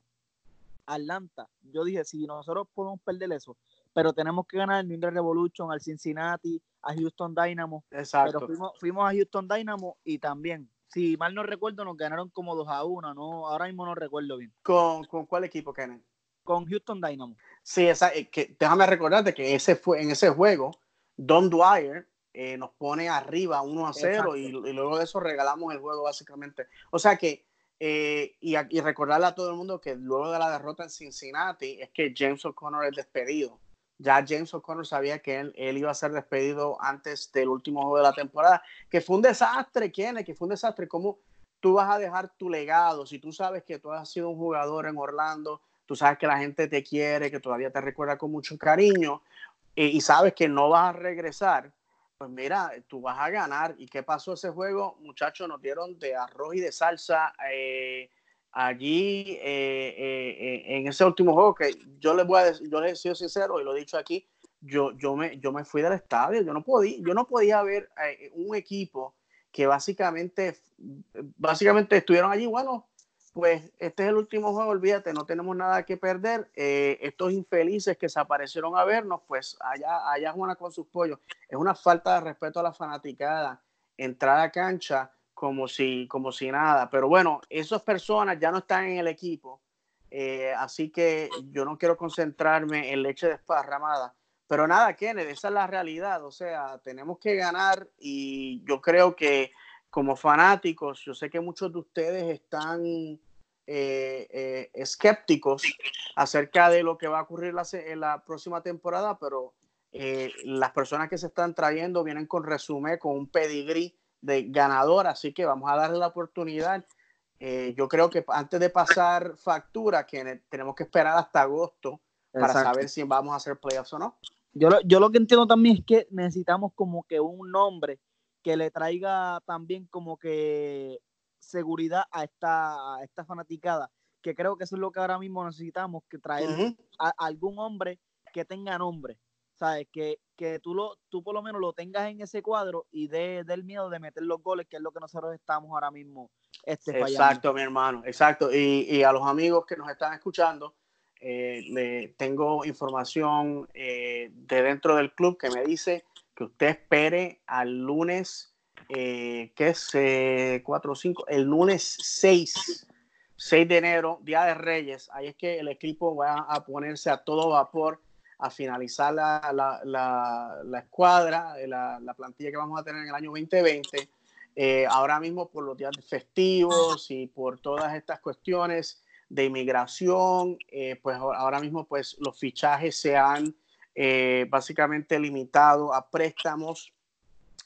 Atlanta. Yo dije, si nosotros podemos perder eso, pero tenemos que ganar al New Revolution, al Cincinnati, a Houston Dynamo. Exacto. Pero fuimos, fuimos a Houston Dynamo y también, si mal no recuerdo, nos ganaron como 2 a 1, ¿no? Ahora mismo no recuerdo bien. ¿Con, con cuál equipo, Kenneth? Con Houston Dynamo. Sí, esa, que, déjame recordarte que ese fue, en ese juego, Don Dwyer eh, nos pone arriba 1 a 0 y, y, luego de eso regalamos el juego básicamente. O sea que, eh, y, y, recordarle a todo el mundo que luego de la derrota en Cincinnati es que James O'Connor es despedido. Ya James O'Connor sabía que él, él, iba a ser despedido antes del último juego de la temporada, que fue un desastre, ¿quién es? Que fue un desastre. ¿Cómo tú vas a dejar tu legado si tú sabes que tú has sido un jugador en Orlando? Tú sabes que la gente te quiere, que todavía te recuerda con mucho cariño eh, y sabes que no vas a regresar pues mira, tú vas a ganar. ¿Y qué pasó ese juego? Muchachos, nos dieron de arroz y de salsa eh, allí eh, eh, en ese último juego que yo les voy a decir, yo les he sido sincero y lo he dicho aquí, yo, yo, me, yo me fui del estadio, yo no podía, yo no podía ver un equipo que básicamente, básicamente estuvieron allí, bueno, pues este es el último juego, olvídate, no tenemos nada que perder. Eh, estos infelices que se aparecieron a vernos, pues allá, allá Juana con sus pollos. Es una falta de respeto a la fanaticada entrar a cancha como si, como si nada. Pero bueno, esas personas ya no están en el equipo, eh, así que yo no quiero concentrarme en leche desparramada. Pero nada, Kenneth, esa es la realidad. O sea, tenemos que ganar y yo creo que como fanáticos, yo sé que muchos de ustedes están eh, eh, escépticos acerca de lo que va a ocurrir la, en la próxima temporada, pero eh, las personas que se están trayendo vienen con resumen, con un pedigrí de ganador, así que vamos a darle la oportunidad. Yo creo que antes de pasar factura, que tenemos que esperar hasta agosto para saber si vamos a hacer playoffs o no. Yo lo, yo lo que entiendo también es que necesitamos como que un nombre que le traiga también como que seguridad a esta, a esta fanaticada, que creo que eso es lo que ahora mismo necesitamos, que traer uh -huh. a, a algún hombre que tenga nombre, ¿sabes? Que, que tú, lo, tú por lo menos lo tengas en ese cuadro y dé del miedo de meter los goles, que es lo que nosotros estamos ahora mismo este, fallando. Exacto, mi hermano, exacto. Y, y, a los amigos que nos están escuchando, eh, le tengo información eh, de dentro del club que me dice que usted espere al lunes, eh, que es 4 o 5, el lunes 6, 6 de enero, Día de Reyes. Ahí es que el equipo va a ponerse a todo vapor a finalizar la, la, la, escuadra, la, la, plantilla que vamos a tener en el año 2020. Eh, ahora mismo por los días festivos y por todas estas cuestiones de inmigración, eh, pues ahora mismo pues los fichajes se han eh, básicamente limitado a préstamos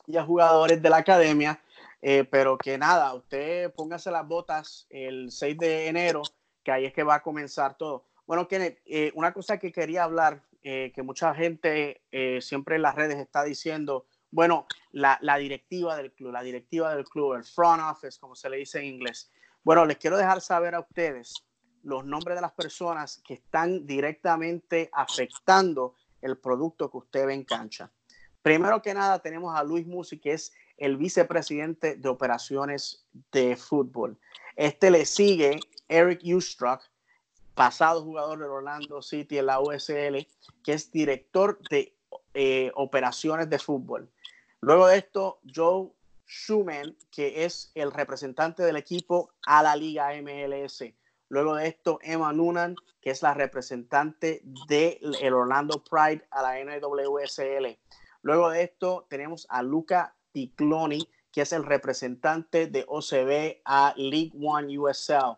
y a jugadores de la academia, eh, pero que nada, usted póngase las botas el 6 de enero, que ahí es que va a comenzar todo. Bueno, Kenneth, eh, una cosa que quería hablar, eh, que mucha gente siempre en las redes está diciendo, bueno, la, la, directiva del club, la directiva del club, el front office, como se le dice en inglés. Bueno, les quiero dejar saber a ustedes los nombres de las personas que están directamente afectando el producto que usted ve en cancha. Primero que nada, tenemos a Luis Musi, que es el vicepresidente de operaciones de fútbol. Este le sigue Eric Ustruck, pasado jugador de Orlando City en la USL, que es director de eh, operaciones de fútbol. Luego de esto, Joe Schumann, que es el representante del equipo a la Liga MLS. Luego de esto, Emma Noonan, que es la representante del de Orlando Pride a la NWSL. Luego de esto, tenemos a Luca Picloni, que es el representante de OCB a League One USL.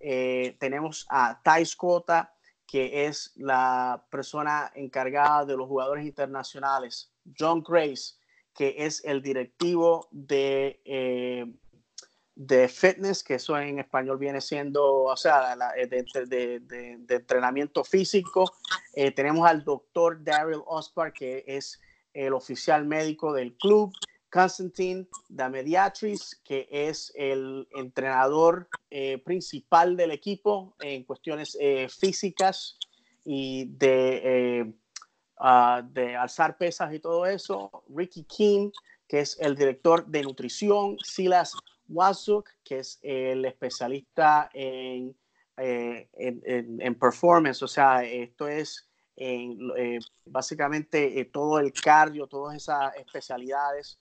Eh, tenemos a Thais Cota, que es la persona encargada de los jugadores internacionales. John Grace, que es el directivo de eh, de fitness, que eso en español viene siendo, o sea, la, de, de, de, de, entrenamiento físico. Eh, tenemos al doctor Daryl Ospar, que es el oficial médico del club. Constantine Damediatris, que es el entrenador eh, principal del equipo en cuestiones eh, físicas y de, uh, de alzar pesas y todo eso. Ricky King, que es el director de nutrición. Silas Wasuk, que es el especialista en, eh, en, en, en, performance, o sea, esto es eh, básicamente todo el cardio, todas esas especialidades.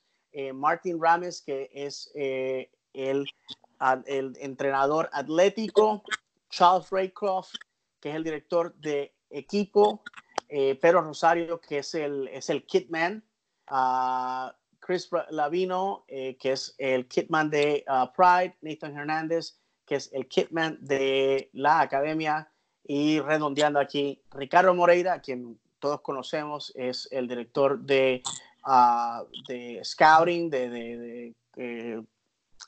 Martin Rames, que es el, el entrenador atlético, Charles Raycroft, que es el director de equipo, Pedro Rosario, que es el, es el kitman, uh, Chris Lavino, que es el kitman de Pride, Nathan Hernández, que es el kitman de la academia. Y redondeando aquí, Ricardo Moreira, quien todos conocemos, es el director de, uh, de scouting, de, de, eh,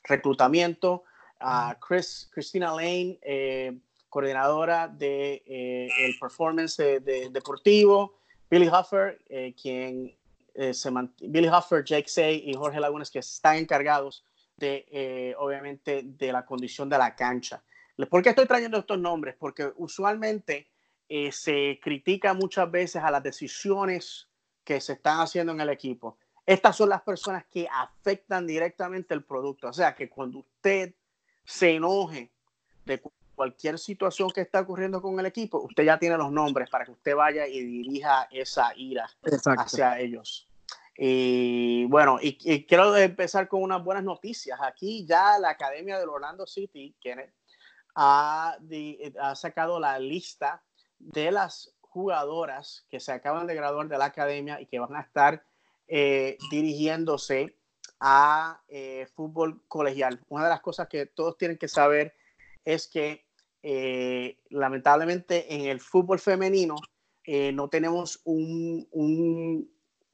reclutamiento. Uh, Chris, Christina Lane, eh, coordinadora de eh, el performance deportivo. Billy Huffer, quien se Billy Huffer, Jake Say y Jorge Lagunes, que están encargados de, eh, obviamente, de la condición de la cancha. ¿Por qué estoy trayendo estos nombres? Porque usualmente eh, se critica muchas veces a las decisiones que se están haciendo en el equipo. Estas son las personas que afectan directamente el producto. O sea, que cuando usted se enoje de cualquier situación que está ocurriendo con el equipo, usted ya tiene los nombres para que usted vaya y dirija esa ira hacia ellos. Y bueno, y, quiero empezar con unas buenas noticias. Aquí ya la Academia del Orlando City, Kenneth, ha, ha sacado la lista de las jugadoras que se acaban de graduar de la academia y que van a estar eh, dirigiéndose a eh, fútbol colegial. Una de las cosas que todos tienen que saber es que eh, lamentablemente en el fútbol femenino no tenemos un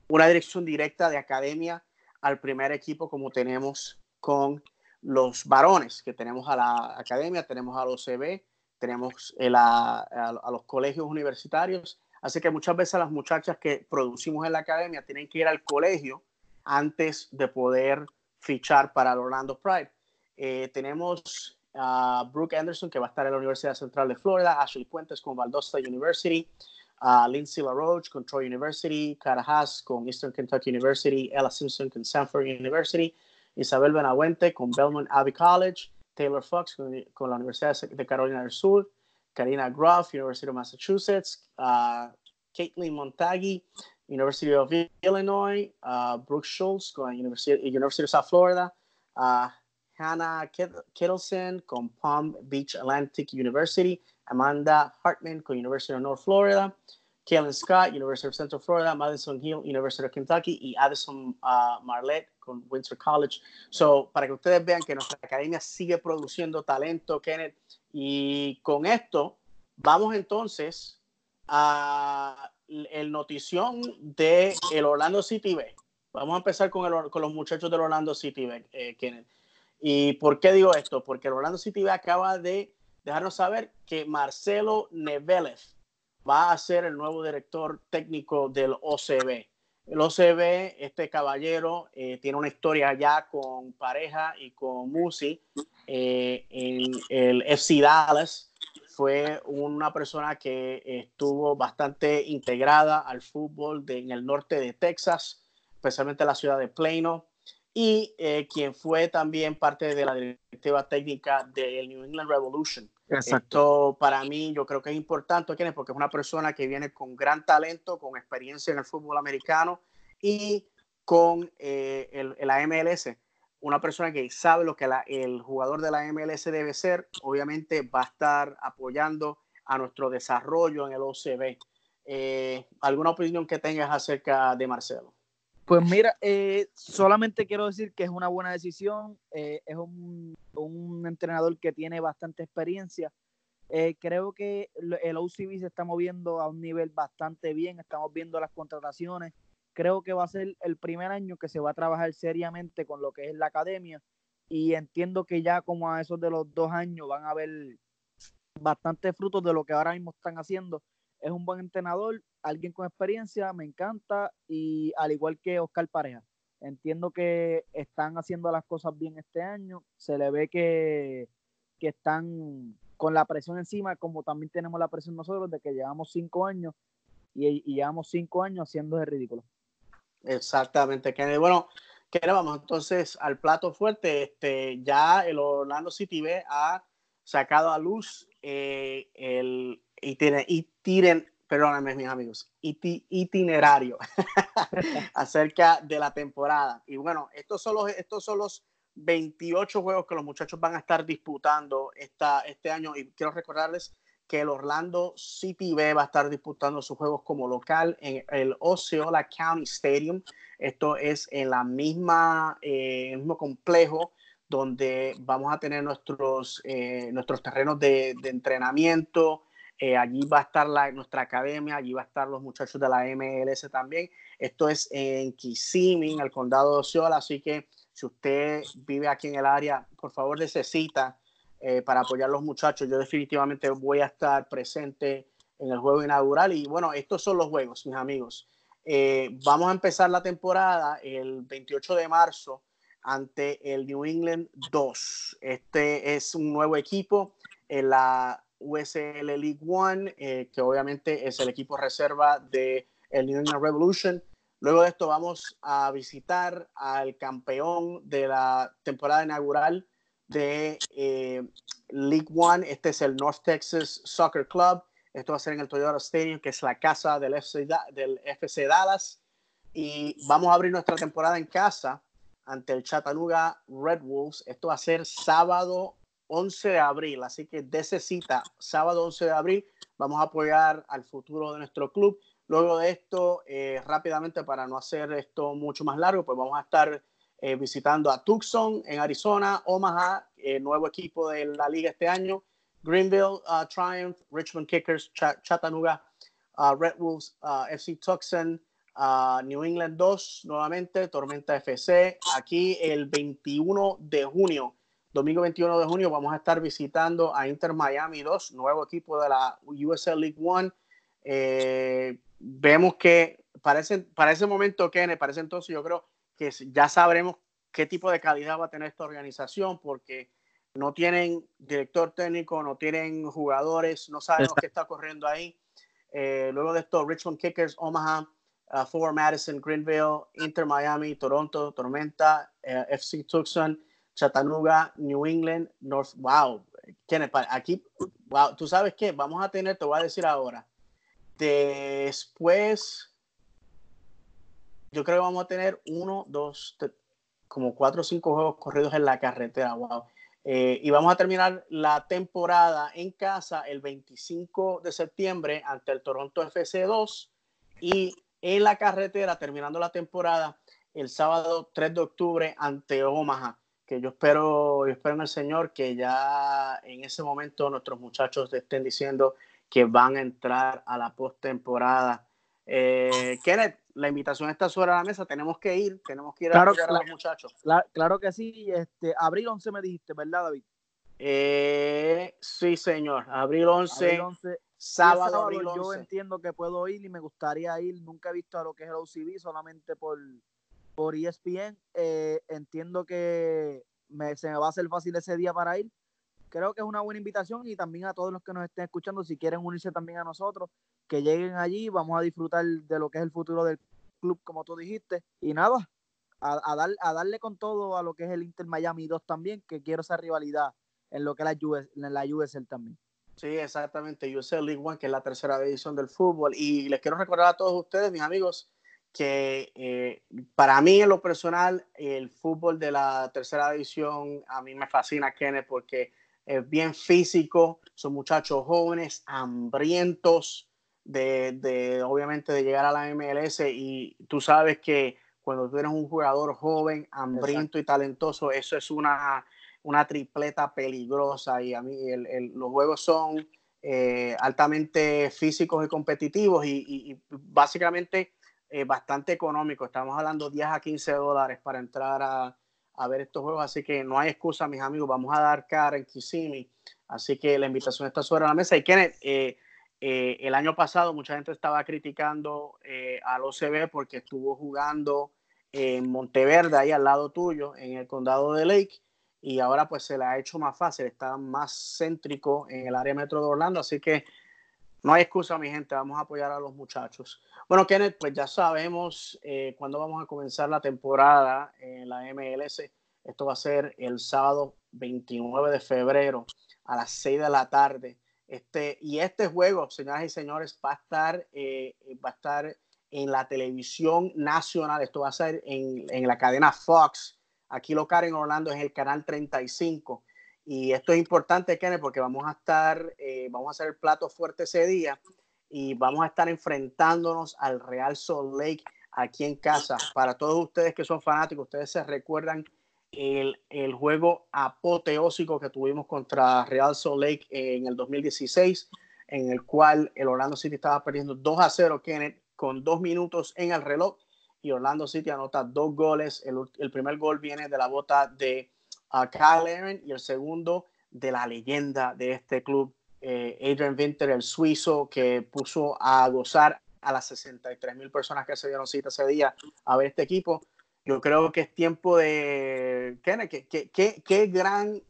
una dirección directa de academia al primer equipo como tenemos con los varones, que tenemos a la academia, tenemos a los CB, tenemos a, los colegios universitarios. Así que muchas veces las muchachas que producimos en la academia tienen que ir al colegio antes de poder fichar para el Orlando Pride. Eh, tenemos a Brooke Anderson, que va a estar en la Universidad Central de Florida, Ashley Puentes con Valdosta University, uh, Lindsay LaRoche con Troy University, Cara Haas con Eastern Kentucky University, Ella Simpson con Sanford University, Isabel Benahuente con Belmont Abbey College, Taylor Fox con, con, la Universidad de Carolina del Sur, Karina Groff, University of Massachusetts, uh, Caitlin Montagui, University of Illinois, uh, Brooke Schultz con University, University of South Florida, uh, Hannah Kittleson con Palm Beach Atlantic University, Amanda Hartman con University of North Florida, Kellen Scott, University of Central Florida, Madison Hill, University of Kentucky y Addison uh, Marlette con Windsor College. So, para que ustedes vean que nuestra academia sigue produciendo talento, Kenneth. Y con esto, vamos entonces a el notición de el Orlando City B. Vamos a empezar con, el, con los muchachos del Orlando City B, eh, Kenneth. ¿Y por qué digo esto? Porque el Orlando City B acaba de dejarnos saber que Marcelo Nevelez va a ser el nuevo director técnico del OCB. El OCB, este caballero, eh, tiene una historia ya con pareja y con Musi eh, en el FC Dallas. Fue una persona que estuvo bastante integrada al fútbol en el norte de Texas, especialmente la ciudad de Plano y eh, quien fue también parte de la directiva técnica del New England Revolution. Esto para mí yo creo que es importante, porque es una persona que viene con gran talento, con experiencia en el fútbol americano y con eh, el, la MLS. Una persona que sabe lo que el jugador de la MLS debe ser, obviamente va a estar apoyando a nuestro desarrollo en el OCB. Eh, ¿Alguna opinión que tengas acerca de Marcelo? Pues mira, eh, solamente quiero decir que es una buena decisión, es un, entrenador que tiene bastante experiencia. Eh, creo que el OCB se está moviendo a un nivel bastante bien, estamos viendo las contrataciones. Creo que va a ser el primer año que se va a trabajar seriamente con lo que es la academia y entiendo que ya como a esos de los dos años van a ver bastantes frutos de lo que ahora mismo están haciendo. Es un buen entrenador, alguien con experiencia, me encanta, y al igual que Oscar Pareja. Entiendo que están haciendo las cosas bien este año, se le ve que, que están con la presión encima, como también tenemos la presión nosotros de que llevamos cinco años y, llevamos cinco años haciendo de ridículo. Exactamente, Kennedy. Bueno, que vamos entonces al plato fuerte. Este, ya el Orlando City B ha sacado a luz eh, el y, tiene, y tiren perdónenme mis amigos, itinerario acerca de la temporada. Y bueno, estos son los, estos son los 28 juegos que los muchachos van a estar disputando esta, este año. Y quiero recordarles que el Orlando City B va a estar disputando sus juegos como local en el Osceola County Stadium. Esto es en la misma, eh, el mismo complejo donde vamos a tener nuestros, eh, nuestros terrenos de, de entrenamiento. Eh, allí va a estar nuestra academia, allí va a estar los muchachos de la MLS también. Esto es en Kissimmee, en el condado de Osceola, así que si usted vive aquí en el área, por favor necesita eh, para apoyar a los muchachos. Yo definitivamente voy a estar presente en el juego inaugural. Y bueno, estos son los juegos, mis amigos. Eh, vamos a empezar la temporada el 28 de marzo ante el New England 2. Este es un nuevo equipo en la USL League One, eh, que obviamente es el equipo reserva de el New England Revolution. Luego de esto vamos a visitar al campeón de la temporada inaugural de eh, League One. Este es el North Texas Soccer Club. Esto va a ser en el Toyota Stadium, que es la casa del FC, del FC Dallas. Y vamos a abrir nuestra temporada en casa ante el Chattanooga Red Wolves. Esto va a ser sábado 11 de abril, así que esa cita, sábado 11 de abril, vamos a apoyar al futuro de nuestro club. Luego de esto, eh, rápidamente, para no hacer esto mucho más largo, pues vamos a estar eh, visitando a Tucson en Arizona, Omaha, el nuevo equipo de la liga este año, Greenville uh, Triumph, Richmond Kickers, Chattanooga, uh, Red Wolves, uh, FC Tucson, New England 2, nuevamente, Tormenta FC. Aquí el 21 de junio, domingo 21 de junio, vamos a estar visitando a Inter Miami 2, nuevo equipo de la USL League One. Eh, vemos que para ese, para ese momento, Kenneth, para ese entonces yo creo que ya sabremos qué tipo de calidad va a tener esta organización porque no tienen director técnico, no tienen jugadores, no sabemos qué está ocurriendo ahí. Eh, luego de esto, Richmond Kickers, Omaha, uh, Fort Madison, Greenville, Inter Miami, Toronto, Tormenta, eh, FC Tucson, Chattanooga, New England, North. Wow, Kenneth, aquí, wow, tú sabes qué, vamos a tener, te voy a decir ahora, después yo creo que vamos a tener uno, dos, como cuatro o cinco juegos corridos en la carretera. Wow. Eh, y vamos a terminar la temporada en casa el 25 de septiembre ante el Toronto FC2 y en la carretera terminando la temporada el sábado 3 de octubre ante Omaha, que yo espero, yo espero en el Señor que ya en ese momento nuestros muchachos estén diciendo que van a entrar a la postemporada. Eh, Kenneth, la invitación está sobre la mesa, tenemos que ir, tenemos que ir a apoyar a los muchachos. Claro, que sí, este, abril 11 me dijiste, ¿verdad, David? Eh, sí, señor, abril 11, sábado, abril 11. Yo entiendo que puedo ir y me gustaría ir, nunca he visto a lo que es el OCB, solamente por, por ESPN. Eh, entiendo que me, se me va a hacer fácil ese día para ir. Creo que es una buena invitación y también a todos los que nos estén escuchando, si quieren unirse también a nosotros, que lleguen allí, vamos a disfrutar de lo que es el futuro del club, como tú dijiste, y nada, a, dar, a darle con todo a lo que es el Inter Miami 2 también, que quiero esa rivalidad en lo que es la, US, la USL también. Sí, exactamente, USL League One, que es la tercera división del fútbol, y les quiero recordar a todos ustedes, mis amigos, que eh, para mí en lo personal, el fútbol de la tercera división a mí me fascina, Kenneth, porque es bien físico, son muchachos jóvenes, hambrientos, de, obviamente de llegar a la MLS y tú sabes que cuando tú eres un jugador joven, hambriento y talentoso, eso es una, una tripleta peligrosa y a mí los juegos son eh, altamente físicos y competitivos y, básicamente eh, bastante económicos. Estamos hablando 10 a 15 dólares para entrar a, a, ver estos juegos, así que no hay excusa, mis amigos, vamos a dar cara en Kissimmee. Así que la invitación está sobre la mesa. Y Kenneth, eh, eh, el año pasado mucha gente estaba criticando eh, al OCB porque estuvo jugando en Monteverde, ahí al lado tuyo, en el condado de Lake, y ahora pues se le ha hecho más fácil, está más céntrico en el área metro de Orlando, así que no hay excusa, mi gente, vamos a apoyar a los muchachos. Bueno, Kenneth, pues ya sabemos eh, cuándo vamos a comenzar la temporada en la MLS. Esto va a ser el sábado 29 de febrero a las 6 de la tarde Este, y este juego, señoras y señores, va a estar, eh, va a estar en la televisión nacional. Esto va a ser en, en la cadena Fox. Aquí local en Orlando es el canal 35. Y esto es importante, Kenneth, porque vamos a estar, eh, vamos a hacer el plato fuerte ese día y vamos a estar enfrentándonos al Real Salt Lake aquí en casa. Para todos ustedes que son fanáticos, ustedes se recuerdan el, el, juego apoteósico que tuvimos contra Real Salt Lake en el 2016, en el cual el Orlando City estaba perdiendo 2 a 0, Kenneth, con dos minutos en el reloj, y Orlando City anota dos goles. El, el primer gol viene de la bota de uh, Kyle Aaron y el segundo de la leyenda de este club, eh, Adrian Winter, el suizo, que puso a gozar a las 63 mil personas que se dieron cita ese día a ver este equipo yo creo que es tiempo de. ¿Qué, qué, qué, qué gran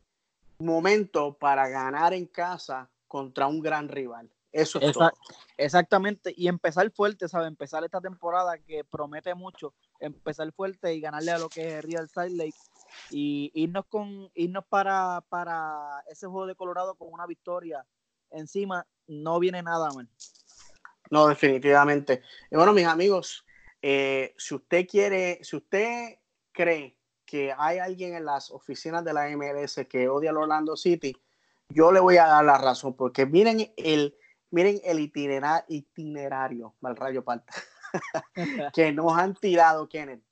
momento para ganar en casa contra un gran rival. Eso es todo. Exactamente, y empezar fuerte, ¿sabes? Empezar esta temporada que promete mucho, empezar fuerte y ganarle a lo que es Real Salt Lake y irnos con irnos para, para ese juego de Colorado con una victoria encima, no viene nada, man. No, definitivamente. Y bueno, mis amigos, eh, si usted quiere, si usted cree que hay alguien en las oficinas de la MLS que odia al Orlando City, yo le voy a dar la razón, porque miren el, miren el itinerario, mal rayo falta, que nos han tirado, Kenneth.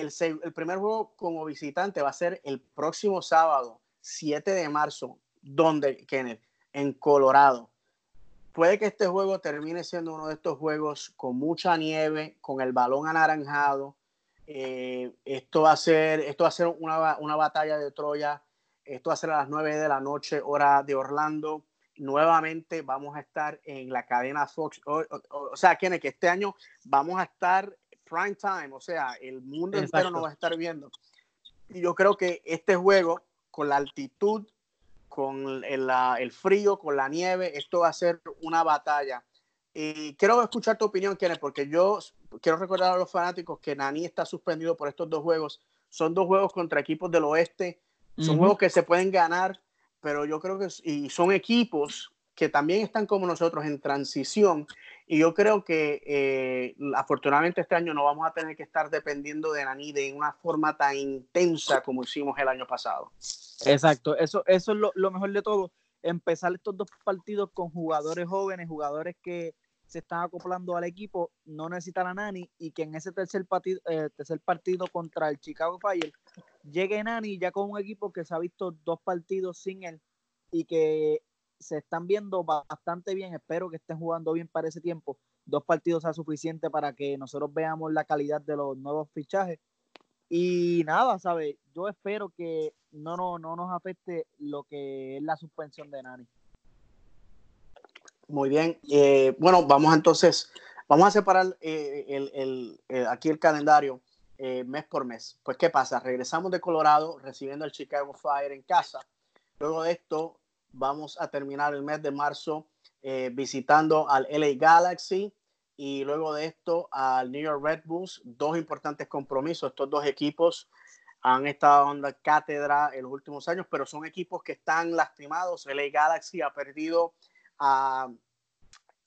El, primer juego como visitante va a ser el próximo sábado, 7 de marzo, donde, Kenneth, en Colorado puede que este juego termine siendo uno de estos juegos con mucha nieve, con el balón anaranjado. Eh, esto va a ser, esto va a ser una, una, batalla de Troya. Esto va a ser a las 9 de la noche, hora de Orlando. Nuevamente vamos a estar en la cadena Fox. O, sea, que este año vamos a estar prime time, o sea, el mundo entero nos va a estar viendo. Y yo creo que este juego, con la altitud con el, frío, con la nieve, esto va a ser una batalla. Y quiero escuchar tu opinión, Kenneth, porque yo quiero recordar a los fanáticos que Nani está suspendido por estos dos juegos. Son dos juegos contra equipos del oeste. Son juegos que se pueden ganar, pero yo creo que y son equipos que también están como nosotros en transición y yo creo que eh, afortunadamente este año no vamos a tener que estar dependiendo de Nani de una forma tan intensa como hicimos el año pasado. Exacto, eso, eso es lo, mejor de todo. Empezar estos dos partidos con jugadores jóvenes, jugadores que se están acoplando al equipo, no necesitan a Nani y que en ese tercer partido, eh, tercer partido contra el Chicago Fire llegue Nani ya con un equipo que se ha visto dos partidos sin él y que se están viendo bastante bien. Espero que estén jugando bien para ese tiempo. Dos partidos sea suficiente para que nosotros veamos la calidad de los nuevos fichajes. Y nada, ¿sabes? Yo espero que no, no, no nos afecte lo que es la suspensión de Nani. Muy bien. Eh, bueno, vamos entonces, vamos a separar eh, el, eh, aquí el calendario mes por mes. Pues, ¿qué pasa? Regresamos de Colorado recibiendo el Chicago Fire en casa. Luego de esto, vamos a terminar el mes de marzo eh, visitando al LA Galaxy y luego de esto al New York Red Bulls. Dos importantes compromisos. Estos dos equipos han estado la cátedra en los últimos años, pero son equipos que están lastimados. LA Galaxy ha perdido a,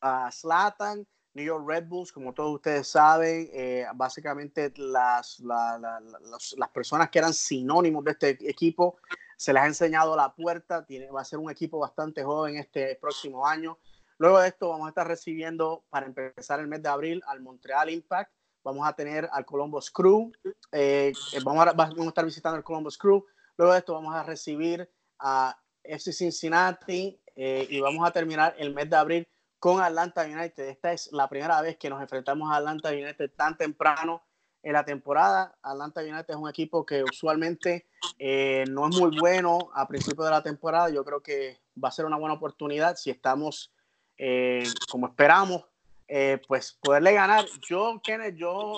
a Slatan. New York Red Bulls, como todos ustedes saben, eh, básicamente las, las personas que eran sinónimos de este equipo se les ha enseñado la puerta, tiene, va a ser un equipo bastante joven este próximo año. Luego de esto vamos a estar recibiendo, para empezar el mes de abril, al Montreal Impact, vamos a tener al Columbus Crew, eh, eh, vamos, a, vamos, a, estar visitando el Columbus Crew, luego de esto vamos a recibir a FC Cincinnati eh, y vamos a terminar el mes de abril con Atlanta United. Esta es la primera vez que nos enfrentamos a Atlanta United tan temprano en la temporada. Atlanta United es un equipo que usualmente eh, no es muy bueno a principio de la temporada. Yo creo que va a ser una buena oportunidad si estamos eh, como esperamos, eh, pues poderle ganar. Yo, Kenneth, yo,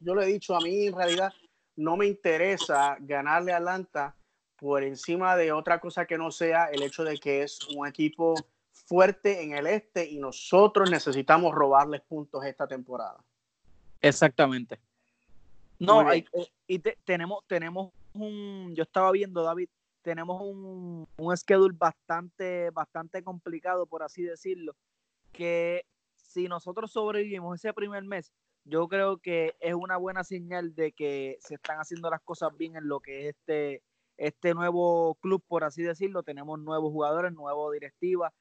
yo lo he dicho, a mí en realidad no me interesa ganarle a Atlanta por encima de otra cosa que no sea el hecho de que es un equipo fuerte en el este y nosotros necesitamos robarles puntos esta temporada. Exactamente. No, hay, y tenemos, tenemos un, yo estaba viendo, David, tenemos un, un schedule bastante, bastante complicado, por así decirlo, que si nosotros sobrevivimos ese primer mes, yo creo que es una buena señal de que se están haciendo las cosas bien en lo que es este, este nuevo club, por así decirlo. Tenemos nuevos jugadores, nuevos directivas.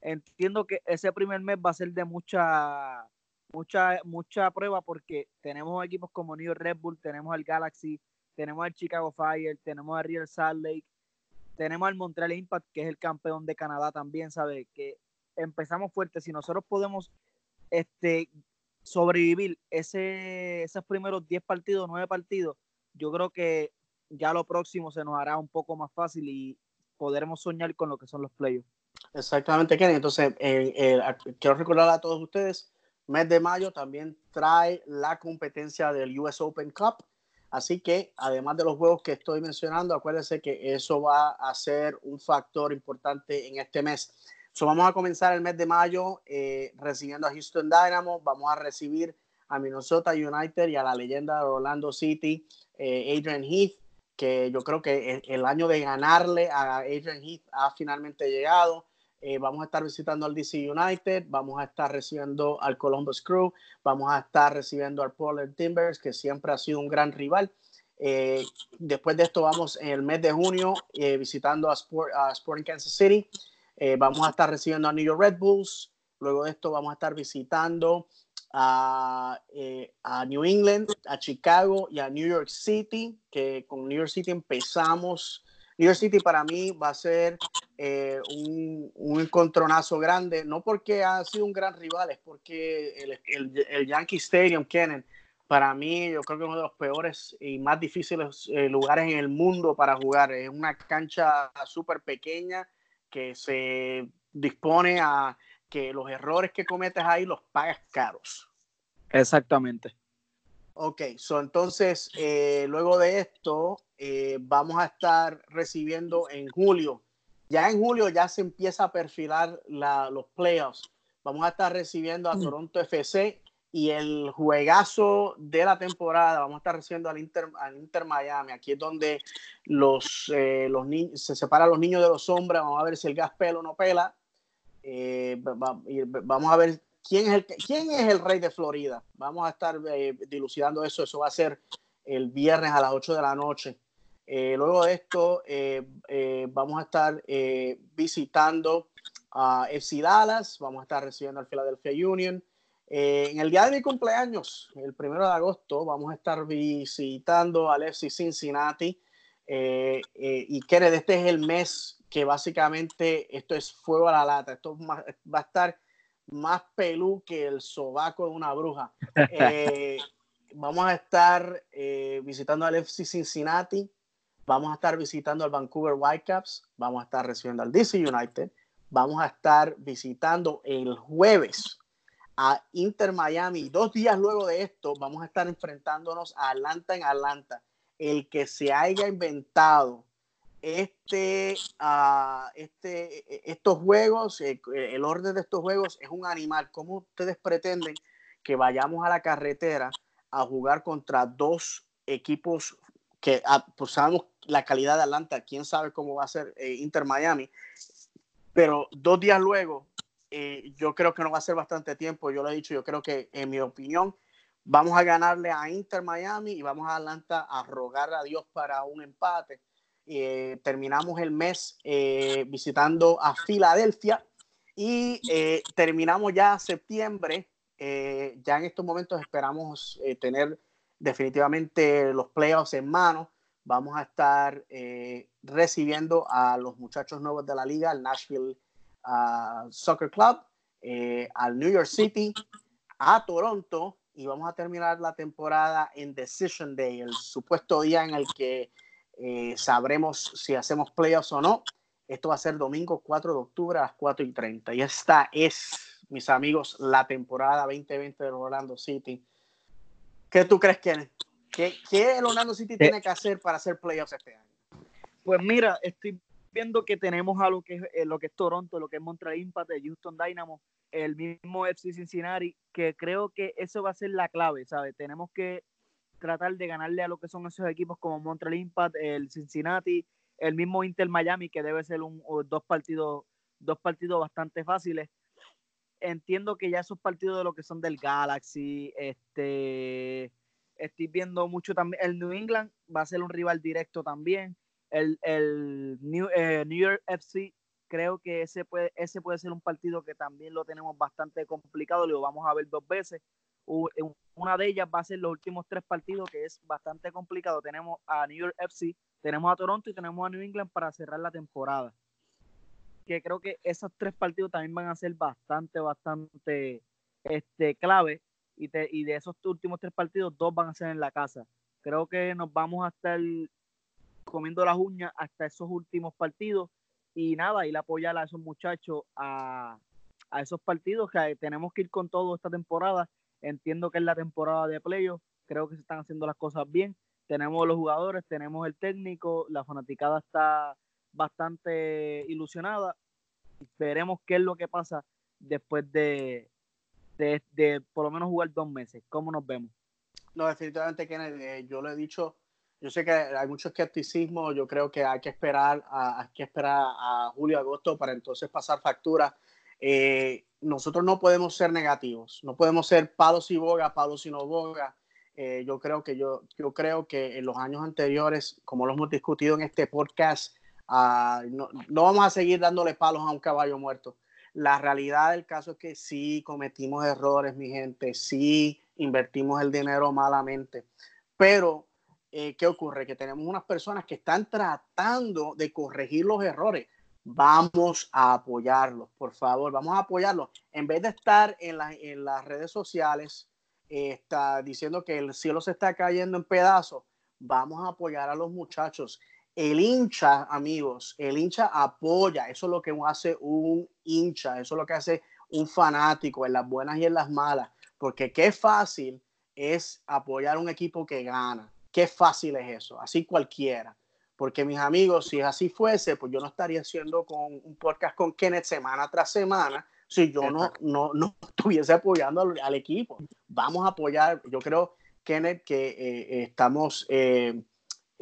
Entiendo que ese primer mes va a ser de mucha, mucha, mucha prueba porque tenemos equipos como New York Red Bull, tenemos al Galaxy, tenemos al Chicago Fire, tenemos al Real Salt Lake, tenemos al Montreal Impact, que es el campeón de Canadá también, ¿sabe? Que empezamos fuerte. Si nosotros podemos este, sobrevivir ese, esos primeros 10 partidos, 9 partidos, yo creo que ya lo próximo se nos hará un poco más fácil y podremos soñar con lo que son los playoffs. Exactamente, Kenny. Entonces, quiero recordar a todos ustedes, mes de mayo también trae la competencia del US Open Cup. Así que, además de los juegos que estoy mencionando, acuérdense que eso va a ser un factor importante en este mes. So, vamos a comenzar el mes de mayo eh, recibiendo a Houston Dynamo, vamos a recibir a Minnesota United y a la leyenda de Orlando City, eh, Adrian Heath, que yo creo que el, año de ganarle a Adrian Heath ha finalmente llegado. Eh, vamos a estar visitando al DC United, vamos a estar recibiendo al Columbus Crew, vamos a estar recibiendo al Portland Timbers, que siempre ha sido un gran rival. después de esto vamos en el mes de junio visitando a, Sport, a Sporting Kansas City. Eh, vamos a estar recibiendo a New York Red Bulls. Luego de esto vamos a estar visitando eh, a, New England, a Chicago y a New York City, que con New York City empezamos. New York City para mí va a ser eh, un, un, encontronazo grande, no porque ha sido un gran rival, es porque el, el, el Yankee Stadium, Kennen, para mí yo creo que es uno de los peores y más difíciles lugares en el mundo para jugar. Es una cancha súper pequeña, que se dispone a que los errores que cometes ahí los pagas caros. Exactamente. Ok, so entonces eh, luego de esto eh, vamos a estar recibiendo en julio. Ya en julio ya se empieza a perfilar los playoffs. Vamos a estar recibiendo a mm. Toronto FC y el juegazo de la temporada, vamos a estar recibiendo al Inter, al Inter Miami. Aquí es donde los, eh, los niños, se separan los niños de los hombres. Vamos a ver si el gas pela o no pela. Eh, vamos a ver quién es, el, quién es el rey de Florida. Vamos a estar eh, dilucidando eso. Eso va a ser el viernes a las 8 de la noche. Luego de esto, vamos a estar visitando a FC Dallas. Vamos a estar recibiendo al Philadelphia Union. Eh, en el día de mi cumpleaños, el primero de agosto, vamos a estar visitando al FC Cincinnati. Eh, eh, y que este es el mes que básicamente esto es fuego a la lata. Esto va a estar más pelú que el sobaco de una bruja. vamos a estar visitando al FC Cincinnati. Vamos a estar visitando al Vancouver Whitecaps. Vamos a estar recibiendo al DC United. Vamos a estar visitando el jueves a Inter Miami. Dos días luego de esto vamos a estar enfrentándonos a Atlanta en Atlanta. El que se haya inventado este, uh, este, estos juegos, eh, el orden de estos juegos es un animal. ¿Cómo ustedes pretenden que vayamos a la carretera a jugar contra dos equipos que ah, pues sabemos la calidad de Atlanta, quién sabe cómo va a ser eh, Inter Miami, pero dos días luego eh, yo creo que no va a ser bastante tiempo. Yo lo he dicho, yo creo que, en mi opinión, vamos a ganarle a Inter Miami y vamos a Atlanta a rogar a Dios para un empate. Eh, terminamos el mes eh, visitando a Filadelfia y terminamos ya septiembre. ya en estos momentos esperamos tener definitivamente los playoffs en mano. Vamos a estar recibiendo a los muchachos nuevos de la liga, el Nashville a Soccer Club, eh, al New York City, a Toronto y vamos a terminar la temporada en Decision Day, el supuesto día en el que eh, sabremos si hacemos playoffs o no. Esto va a ser domingo 4 de octubre a las 4 y 30. Y esta es, mis amigos, la temporada 2020 del Orlando City. ¿Qué tú crees, que ¿Qué, qué el Orlando City tiene que hacer para hacer playoffs este año? Pues mira, estoy viendo que tenemos a lo que es, eh, lo que es Toronto, lo que es Montreal Impact, el Houston Dynamo, el mismo FC Cincinnati, que creo que eso va a ser la clave, ¿sabes? Tenemos que tratar de ganarle a lo que son esos equipos como Montreal Impact, el Cincinnati, el mismo Inter Miami, que debe ser un, dos partidos, dos partidos bastante fáciles. Entiendo que ya esos partidos de lo que son del Galaxy, este, estoy viendo mucho también. El New England va a ser un rival directo también. El, el New, eh, New York FC, creo que ese puede, ese puede ser un partido que también lo tenemos bastante complicado. Lo vamos a ver dos veces. Una de ellas va a ser los últimos tres partidos, que es bastante complicado. Tenemos a New York FC, tenemos a Toronto y tenemos a New England para cerrar la temporada. Que creo que esos tres partidos también van a ser bastante, bastante este, clave. Y, y de esos últimos tres partidos, dos van a ser en la casa. Creo que nos vamos a estar comiendo las uñas hasta esos últimos partidos. Y nada, ir a apoyar a esos muchachos a, a esos partidos que tenemos que ir con todo esta temporada Entiendo que es la temporada de playoff, creo que se están haciendo las cosas bien. Tenemos los jugadores, tenemos el técnico, la fanaticada está bastante ilusionada. Veremos qué es lo que pasa después de, de, por lo menos jugar dos meses. ¿Cómo nos vemos? No, definitivamente, Kenneth, eh, yo lo he dicho, yo sé que hay mucho escepticismo, yo creo que hay que esperar a, hay que esperar a julio, agosto para entonces pasar factura. Eh, nosotros no podemos ser negativos, no podemos ser palos y boga, palos y no boga. Eh, yo creo que yo, yo creo que en los años anteriores, como lo hemos discutido en este podcast, ah, no, vamos a seguir dándole palos a un caballo muerto. La realidad del caso es que sí cometimos errores, mi gente, sí invertimos el dinero malamente, pero eh, ¿qué ocurre? Que tenemos unas personas que están tratando de corregir los errores vamos a apoyarlos, por favor, vamos a apoyarlos. En vez de estar en, en las redes sociales eh, está diciendo que el cielo se está cayendo en pedazos, vamos a apoyar a los muchachos. El hincha, amigos, el hincha apoya, eso es lo que hace un hincha, eso es lo que hace un fanático en las buenas y en las malas, porque qué fácil es apoyar un equipo que gana, qué fácil es eso, así cualquiera porque mis amigos, si así fuese, pues yo no estaría haciendo con un podcast con Kenneth semana tras semana si yo no, no, no, estuviese apoyando al, equipo. Vamos a apoyar, yo creo, Kenneth, que eh, estamos eh,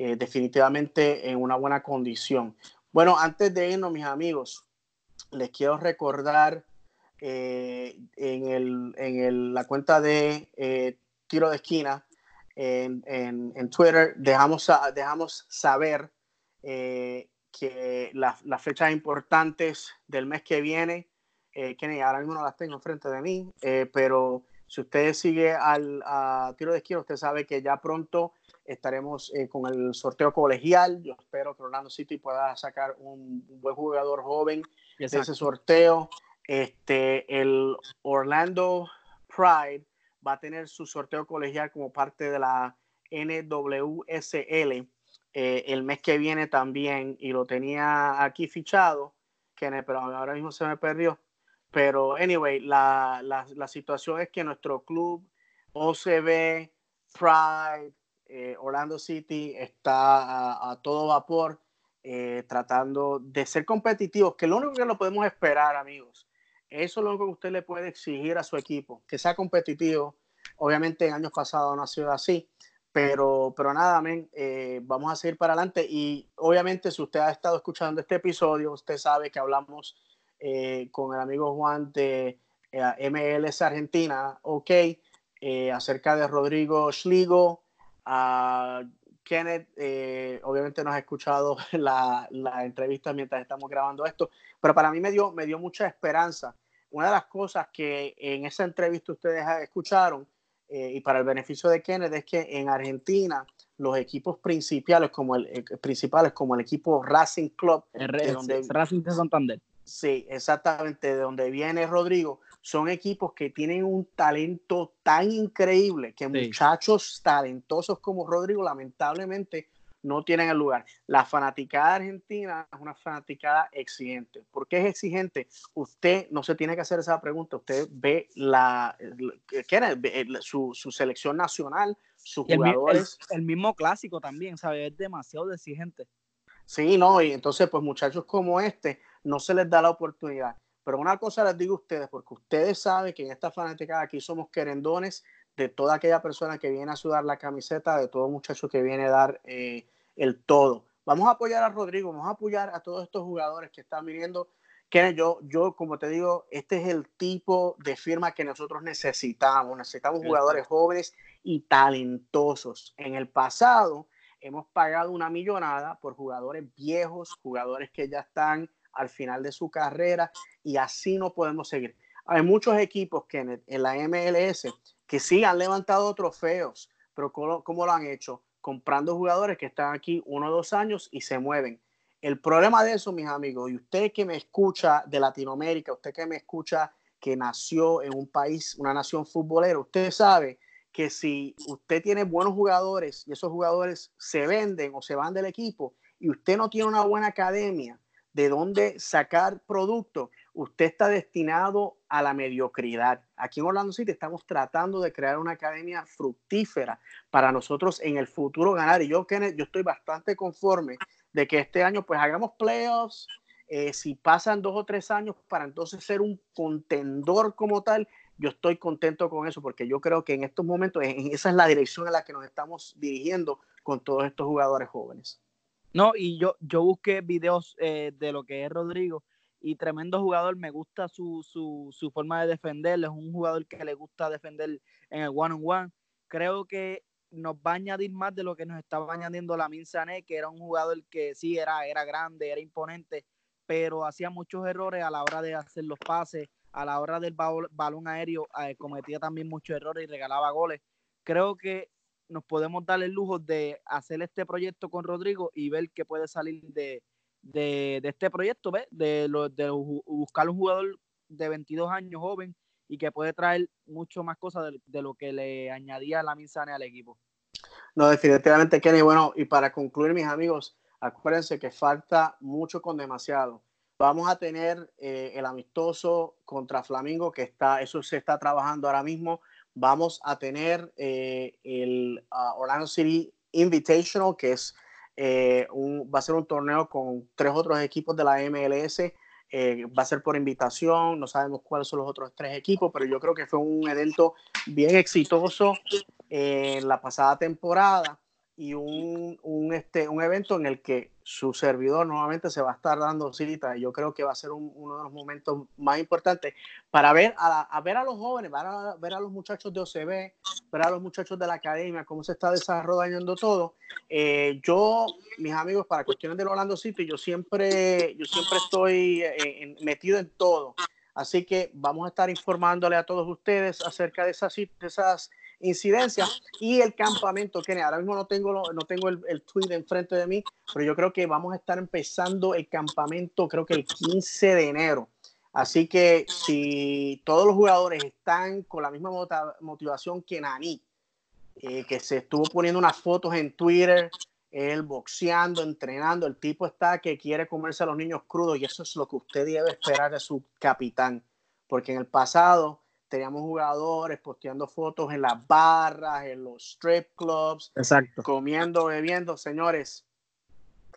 eh, definitivamente en una buena condición. Bueno, antes de irnos, mis amigos, les quiero recordar en, el, en el, la cuenta de Tiro de Esquina, en, en, Twitter, dejamos, dejamos saber eh, que las fechas importantes del mes que viene, eh, que ahora mismo no las tengo frente de mí, eh, pero si usted sigue al tiro de esquina, usted sabe que ya pronto estaremos eh, con el sorteo colegial. Yo espero que Orlando City pueda sacar un, buen jugador joven de ese sorteo. Este, el Orlando Pride va a tener su sorteo colegial como parte de la NWSL eh, el mes que viene también y lo tenía aquí fichado, que pero ahora mismo se me perdió. Pero, anyway, la, la, situación es que nuestro club OCB, Pride, eh, Orlando City está a, todo vapor eh, tratando de ser competitivos, que lo único que lo podemos esperar, amigos, eso es lo único que usted le puede exigir a su equipo, que sea competitivo. Obviamente en años pasados no ha sido así, pero, pero nada, men, eh, vamos a seguir para adelante. Y obviamente si usted ha estado escuchando este episodio, usted sabe que hablamos con el amigo Juan de MLS Argentina, ok, acerca de Rodrigo Schligo. Uh, Kenneth, obviamente nos ha escuchado la, la, entrevista mientras estamos grabando esto, pero para mí me dio, me dio mucha esperanza una de las cosas que en esa entrevista ustedes escucharon, eh, y para el beneficio de Kenneth, es que en Argentina los equipos principales como el, eh, principales como el equipo Racing Club, de donde, Racing de Santander. Sí, exactamente, de donde viene Rodrigo, son equipos que tienen un talento tan increíble que muchachos talentosos como Rodrigo lamentablemente no tienen el lugar. La fanaticada argentina es una fanaticada exigente. ¿Por qué es exigente? Usted no se tiene que hacer esa pregunta. Usted ve la, su, su, selección nacional, sus jugadores. El, mismo clásico también, ¿sabe? Es demasiado exigente. Sí, no, y entonces, pues muchachos como este, no se les da la oportunidad. Pero una cosa les digo a ustedes, porque ustedes saben que en esta fanaticada aquí somos querendones de toda aquella persona que viene a sudar la camiseta, de todo muchacho que viene a dar eh, el todo. vamos a apoyar a Rodrigo, vamos a apoyar a todos estos jugadores que están viniendo. Que yo, yo, como te digo, este es el tipo de firma que nosotros necesitamos. Necesitamos jugadores jóvenes y talentosos. En el pasado hemos pagado una millonada por jugadores viejos, jugadores que ya están al final de su carrera y así no podemos seguir. Hay muchos equipos que en, la MLS que sí han levantado trofeos, pero ¿cómo, lo han hecho? Comprando jugadores que están aquí uno o dos años y se mueven. El problema de eso, mis amigos, y usted que me escucha de Latinoamérica, usted que me escucha que nació en un país, una nación futbolera, usted sabe que si usted tiene buenos jugadores y esos jugadores se venden o se van del equipo y usted no tiene una buena academia de dónde sacar producto, usted está destinado a la mediocridad. Aquí en Orlando City estamos tratando de crear una academia fructífera para nosotros en el futuro ganar. Y yo, Kenneth, yo estoy bastante conforme de que este año pues hagamos playoffs. Eh, si pasan dos o tres años para entonces ser un contendor como tal, yo estoy contento con eso porque yo creo que en estos momentos esa es la dirección en la que nos estamos dirigiendo con todos estos jugadores jóvenes. No, y yo, yo busqué videos eh, de lo que es Rodrigo y tremendo jugador, me gusta su, su, su forma de defender, es un jugador que le gusta defender en el one-on-one. Creo que nos va a añadir más de lo que nos estaba añadiendo la Sané, que era un jugador que sí era, era grande, era imponente, pero hacía muchos errores a la hora de hacer los pases, a la hora del balón aéreo, eh, cometía también muchos errores y regalaba goles. Creo que nos podemos dar el lujo de hacer este proyecto con Rodrigo y ver qué puede salir de, de, este proyecto, ¿ves? De, de buscar un jugador de 22 años joven y que puede traer mucho más cosas de, lo que le añadía la Minsane al equipo. No, definitivamente, Kenny. Bueno, y para concluir, mis amigos, acuérdense que falta mucho con demasiado. Vamos a tener eh, el amistoso contra Flamingo, que está, eso se está trabajando ahora mismo. Vamos a tener eh, el uh, Orlando City Invitational, que es eh, va a ser un torneo con tres otros equipos de la MLS. Eh, va a ser por invitación, no sabemos cuáles son los otros tres equipos, pero yo creo que fue un evento bien exitoso en la pasada temporada y un, un, este, un evento en el que su servidor nuevamente se va a estar dando cita. Yo creo que va a ser uno de los momentos más importantes para ver a, ver a los jóvenes, para ver a los muchachos de OCB, ver a los muchachos de la academia, cómo se está desarrollando todo. Eh, yo, mis amigos, para cuestiones del Orlando City, yo siempre, yo siempre estoy eh, metido en todo. Así que vamos a estar informándole a todos ustedes acerca de esas, de esas incidencias y el campamento, que ahora mismo no tengo, no tengo el, el tweet enfrente de mí, pero yo creo que vamos a estar empezando el campamento, creo que el 15 de enero. Así que si todos los jugadores están con la misma motivación que Nani, eh, que se estuvo poniendo unas fotos en Twitter, él boxeando, entrenando, el tipo está que quiere comerse a los niños crudos y eso es lo que usted debe esperar de su capitán, porque en el pasado teníamos jugadores posteando fotos en las barras, en los strip clubs, Exacto. comiendo, bebiendo. Señores,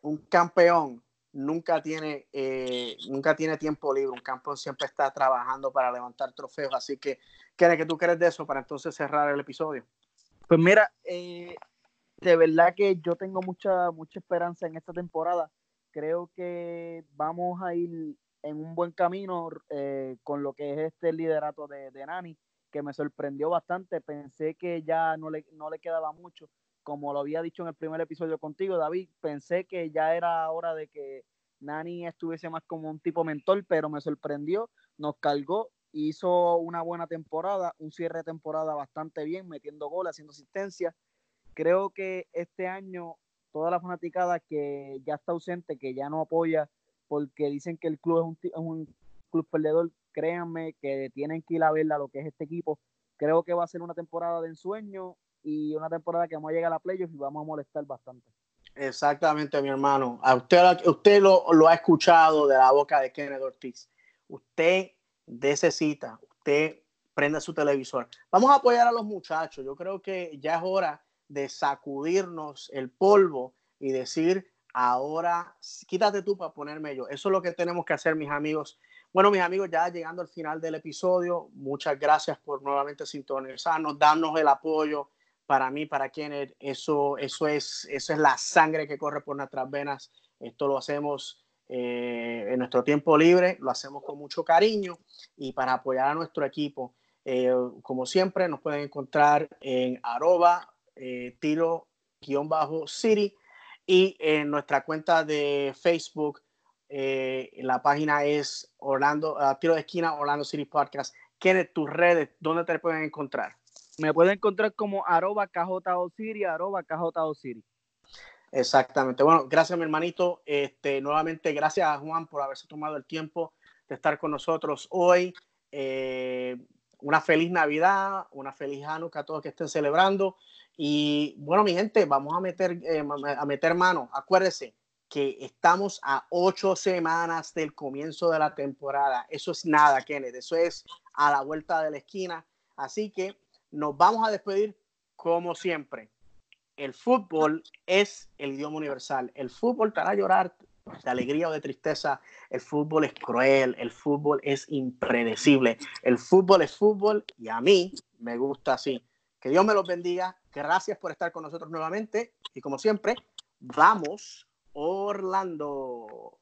un campeón nunca tiene, eh, nunca tiene tiempo libre. Un campeón siempre está trabajando para levantar trofeos. Así que, ¿qué que tú crees de eso para entonces cerrar el episodio? Pues mira, eh, de verdad que yo tengo mucha, mucha esperanza en esta temporada. Creo que vamos a ir en un buen camino eh, con lo que es este liderato de, de, Nani, que me sorprendió bastante. Pensé que ya no le, no le quedaba mucho. Como lo había dicho en el primer episodio contigo, David, pensé que ya era hora de que Nani estuviese más como un tipo mentor, pero me sorprendió, nos cargó, hizo una buena temporada, un cierre de temporada bastante bien, metiendo goles, haciendo asistencia. Creo que este año toda la fanaticada que ya está ausente, que ya no apoya porque dicen que el club es un, club perdedor. Créanme que tienen que ir a ver a lo que es este equipo. Creo que va a ser una temporada de ensueño y una temporada que vamos a llegar a playoffs y vamos a molestar bastante. Exactamente, mi hermano. A usted, usted lo, lo, ha escuchado de la boca de Kenneth Ortiz. Usted necesita, usted prenda su televisor. Vamos a apoyar a los muchachos. Yo creo que ya es hora de sacudirnos el polvo y decir ahora quítate tú para ponerme yo. Eso es lo que tenemos que hacer, mis amigos. Bueno, mis amigos, ya llegando al final del episodio, muchas gracias por nuevamente sintonizarnos, darnos el apoyo, para mí, para quienes, eso, eso, es, eso es la sangre que corre por nuestras venas. Esto lo hacemos eh, en nuestro tiempo libre, lo hacemos con mucho cariño y para apoyar a nuestro equipo. Eh, como siempre, nos pueden encontrar en arroba eh, tiro-city y en nuestra cuenta de Facebook. la página es Orlando, tiro de esquina Orlando City Podcast. Kenneth, tus redes, ¿dónde te pueden encontrar? Me pueden encontrar como arroba City, arroba City. Exactamente. Bueno, gracias, mi hermanito. Este, nuevamente, gracias a Juan por haberse tomado el tiempo de estar con nosotros hoy. Eh, una feliz Navidad, una feliz Hanukkah a todos que estén celebrando. Y bueno, mi gente, vamos a meter, eh, a meter mano. Acuérdense que estamos a ocho semanas del comienzo de la temporada. Eso es nada, Kenneth. Eso es a la vuelta de la esquina. Así que nos vamos a despedir como siempre. El fútbol es el idioma universal. El fútbol te hará llorar de alegría o de tristeza. El fútbol es cruel. El fútbol es impredecible. El fútbol es fútbol y a mí me gusta así. Que Dios me los bendiga. Gracias por estar con nosotros nuevamente. Y como siempre, vamos Orlando.